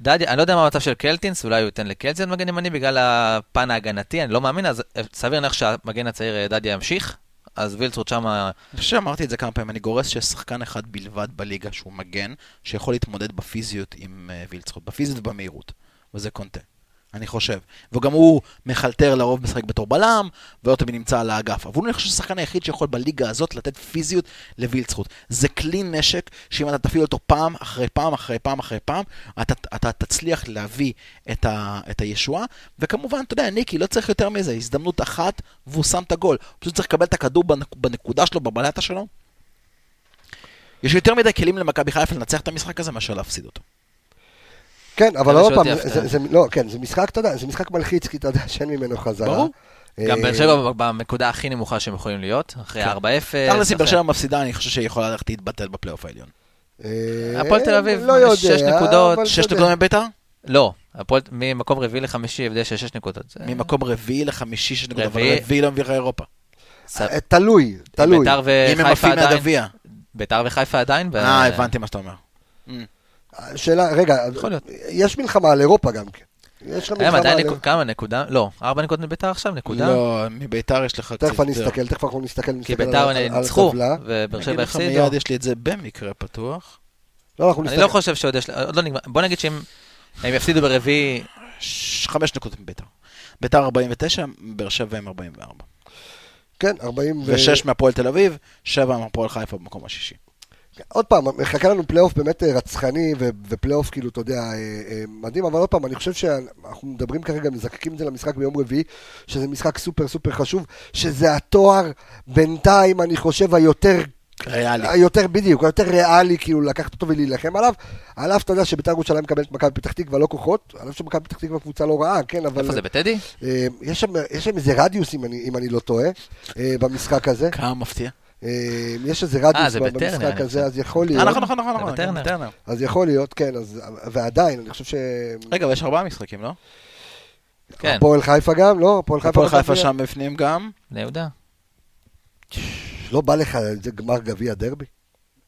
דדיה, אני לא יודע מה המצב של קלטינס, אולי הוא ייתן לקלטינס מגן ימני בגלל הפן ההגנתי, אני לא מאמין, אז אה, סביר להניח שהמגן הצעיר אה, דדיה ימשיך, אז וילצרוט שמה... אני חושב שאמרתי את זה כמה פעמים, אני גורס שיש שחקן אחד בלבד בליגה שהוא מגן, שיכול להתמודד בפיזיות עם אה, וילצחוט, בפיזיות ובמהירות, וזה קונטה. אני חושב. וגם הוא מחלטר לרוב משחק בתור בלם, ולא תמיד נמצא על האגף. אבל אני חושב שזה השחקן היחיד שיכול בליגה הזאת לתת פיזיות לווילצחוט. זה כלי נשק, שאם אתה תפעיל אותו פעם אחרי פעם אחרי פעם אחרי פעם, אתה, אתה תצליח להביא את, ה, את הישועה. וכמובן, אתה יודע, ניקי, לא צריך יותר מזה, הזדמנות אחת, והוא שם את הגול. הוא פשוט צריך לקבל את הכדור בנק, בנקודה שלו, בבלטה שלו. יש יותר מדי כלים למכבי חיפה לנצח את המשחק הזה מאשר להפסיד אותו. כן, אבל עוד פעם, זה. זה, לא, כן, זה משחק, אתה יודע, זה משחק מלחיץ, כי אתה יודע שאין ממנו חזרה. ברור. גם אה, באר שבע בנקודה הכי נמוכה שהם יכולים להיות, אחרי כן. 4-0. תכלס, אם באר שבע מפסידה, אני חושב שהיא יכולה ללכת להתבטל בפלייאוף העליון. אה, הפועל תל אביב, לא יודע, שש נקודות, אבל שש אתה יודע. נקודות מביתר? לא, הפועל ממקום רביעי לחמישי, הבדל של 6 נקודות. ממקום רביעי לחמישי שש נקודות, אבל רביעי. לא מביא לך אירופה. תלוי, תלוי. ביתר אם הם וחיפה עפים עדיין. מהגביע. ביתר וחיפה עדיין. אה, הבנתי מה שאתה אומר. שאלה, רגע, יכול להיות. יש מלחמה על אירופה גם כן. יש לך הם מלחמה עדיין על נקוד- כמה נקודה? לא, 4 נקודות מביתר עכשיו, נקודה. לא, מביתר יש לך קצת... תכף אני. אסתכל, תכף אנחנו נסתכל, כי ביתר ניצחו. ובאר אני שבע אגיד לך הפסידו. מיד, יש לי את זה במקרה פתוח. לא, אנחנו אני נסתכל. לא חושב שעוד יש... עוד לא נגמר. בוא נגיד שאם הם יפסידו ברביעי, חמש נקודות מביתר. ביתר 49, באר שבע עם 44. כן, 40 ו... ושש מהפועל תל אביב, שבע מהפועל חיפה במקום השישי. עוד פעם, מחכה לנו פלייאוף באמת אה, רצחני, ופלייאוף כאילו, אתה יודע, אה, אה, מדהים, אבל עוד פעם, אני חושב שאנחנו מדברים כרגע, מזקקים את זה למשחק ביום רביעי, שזה משחק סופר סופר חשוב, שזה התואר בינתיים, אני חושב, היותר... ריאלי. היותר בדיוק, היותר ריאלי, כאילו לקחת אותו ולהילחם עליו. על אף אתה יודע שבית"ר ירושלים מקבלת את מכבי פתח תקווה לא כוחות, על אף שמכבי פתח תקווה קבוצה לא רעה, כן, אבל... איפה זה, בטדי? יש שם, איזה רדיוס, אם אני, לא טועה, במשחק הזה. כמה מפתיע. אה, יש איזה רדיוס זה בטרנר, במשחק הזה. אז יכול אה, להיות. נכון, נכון, נכון, נכון. בטרנר. אז יכול להיות, כן, ועדיין, אני חושב ש... רגע, אבל יש ארבעה משחקים, לא? כן, הפועל חיפה גם, לא? הפועל חיפה הפועל חיפה? שם בפנים גם. בני יהודה. לא בא לך איזה גמר גביע דרבי?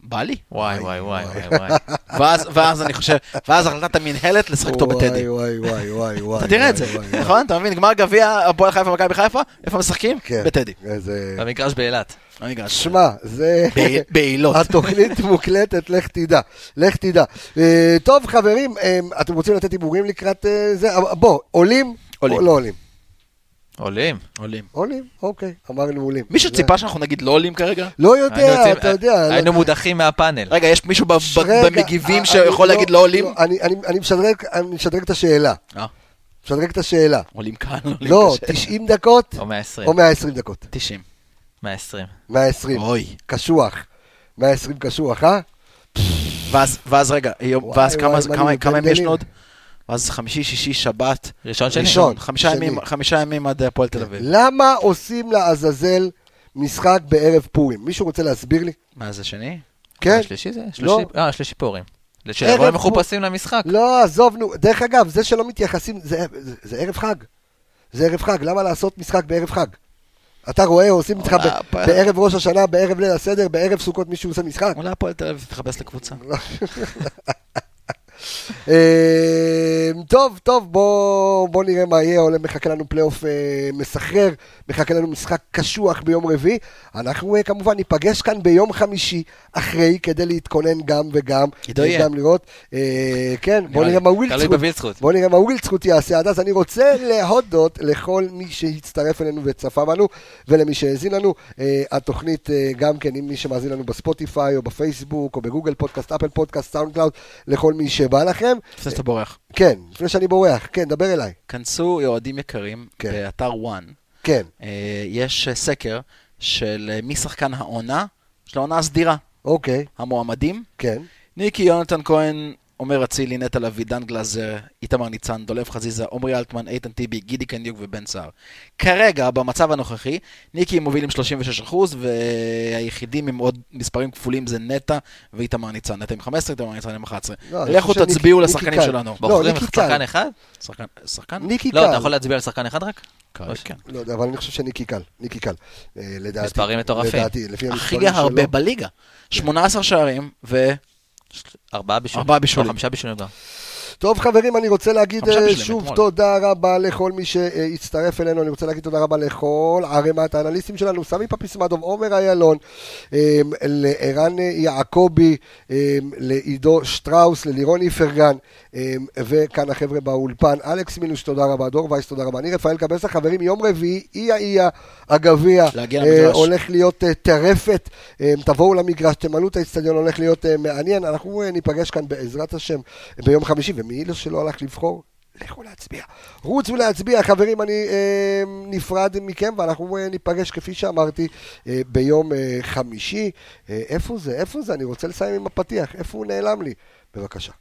בא לי. וואי, וואי, וואי, וואי. ואז, ואז אני חושב, ואז החלטת המינהלת לשחק אותו בטדי. וואי, וואי, וואי, וואי. אתה תראה את זה. נכון? אתה מבין? גמר גביע, הפועל חיפה ומכבי חיפה, איפה משחקים? כן. בטדי. במגרש באילת. במגרש. שמע, זה... בעילות. התוכנית מוקלטת, לך תדע. לך תדע. אה, טוב, חברים, אה, אתם רוצים לתת הימורים לקראת אה, זה? בוא, עולים? עולים. או לא עולים? עולים. עולים. עולים, אוקיי, אמרנו עולים. מישהו ציפה שאנחנו נגיד לא עולים כרגע? לא היינו יודע, אתה יודע. היינו לא- מודחים מהפאנל. רגע, יש מישהו רגע, במגיבים שיכול להגיד לא עולים? אני- אני אני משדרג את השאלה. משדרג את השאלה. עולים כאן, עולים לא, קשה. 90 דקות או 120. או 120 דקות. 90. 120. 120. אוי. קשוח. 120 קשוח, אה? ואז, ואז רגע, יום- וואי, ואז כמה, וואי, כמה, מה, כמה ימים יש מתגלגלים. עוד? ואז חמישי, שישי, שבת, ראשון שני. ראשון. חמישה שני. ימים, חמישה ימים עד הפועל תל אביב. למה עושים לעזאזל משחק בערב פורים? מישהו רוצה להסביר לי? מה זה שני? כן? השלישי זה? לא. שלישי- אה, שלישי פורים. שיבואו מחופשים למשחק. לא, עזוב, נו. דרך אגב, זה שלא מתייחסים, זה, זה, זה ערב חג. זה ערב חג, למה לעשות משחק בערב חג? אתה רואה, עושים איתך בערב ראש השנה, בערב ליל הסדר, בערב סוכות מישהו עושה משחק. אולי הפועל תל אביב תתחפש לקבוצה. אה, טוב, טוב, בוא, בוא נראה מה יהיה, עולה, מחכה לנו פלייאוף אה, מסחרר, מחכה לנו משחק קשוח ביום רביעי. אנחנו אה, כמובן ניפגש כאן ביום חמישי אחרי, כדי להתכונן גם וגם. עידו יהיה. גם לראות. אה, כן, בוא נראה. מה ווילדסחוט. בווילדסחוט. בוא נראה מה ווילדסחוט יעשה עד אז. אני רוצה להודות לכל מי שהצטרף אלינו וצפה בנו, ולמי שהאזין לנו. התוכנית גם כן, עם מי שמאזין לנו בספוטיפיי, או בפייסבוק, או בגוגל פודקאסט, אפל פודקאסט, סאונד קלאוד, לכל מי שבא לכם. לפני שאתה בורח. כן, לפני שאני בורח, כן, דבר אליי. כנסו, אוהדים יקרים, כן. באתר וואן. כן, אה, יש אה, סקר של אה, מי שחקן העונה, של העונה הסדירה. אוקיי, המועמדים, כן. ניקי, יונתן כהן, עומר אצילי, נטע לביא, דן גלאזר, איתמר ניצן, דולב חזיזה, עמרי אלטמן, איתן טיבי, גידי קניוק ובן סער. כרגע, במצב הנוכחי, ניקי מוביל עם 36% והיחידים עם עוד מספרים כפולים זה נטע ואיתמר ניצן. נטע עם 15, איתמר ניצן עם 11. לא, לכו תצביעו ניקי לשחקנים קל. שלנו. לא, בוחרים ניקי שחקן. אחד? שחקן? שחקן? ניקי לא, אתה קל. יכול להצביע על שחקן אחד רק? קל, כן. לא יודע, אבל אני חושב שניקי קל. ניקי קל. אה, לדעתי. מספרים מטורפים. לדעתי, לפי המספרים הכי הרבה שלו. בליגה. 18 שערים ו... ארבעה בישולים. ארבעה בישולים. לא, חמישה בישולים גם. טוב חברים, אני רוצה להגיד אה, שוב אתמול. תודה רבה לכל מי שהצטרף אלינו, אני רוצה להגיד תודה רבה לכל ערימת האנליסטים שלנו, סמי פפיסמדוב, עומר איילון, אה, לערן יעקבי, אה, לעידו שטראוס, ללירון איפרגן, וכאן החבר'ה באולפן, אלכס מינוש, תודה רבה, דור וייס, תודה רבה, אני רפאל קבסה, חברים, יום רביעי, איה איה, הגביע, אה. הולך להיות אה, טרפת, אה, תבואו למגרש, תמלאו את האצטדיון, הולך להיות אה, מעניין, אנחנו ניפגש כאן בעזרת השם ביום חמישי, ומי שלא הלך לבחור, לכו להצביע. רוצו להצביע, חברים, אני אה, נפרד מכם, ואנחנו אה, ניפגש, כפי שאמרתי, אה, ביום אה, חמישי. אה, איפה זה? איפה זה? אני רוצה לסיים עם הפתיח, איפה הוא נעלם לי? בבקשה.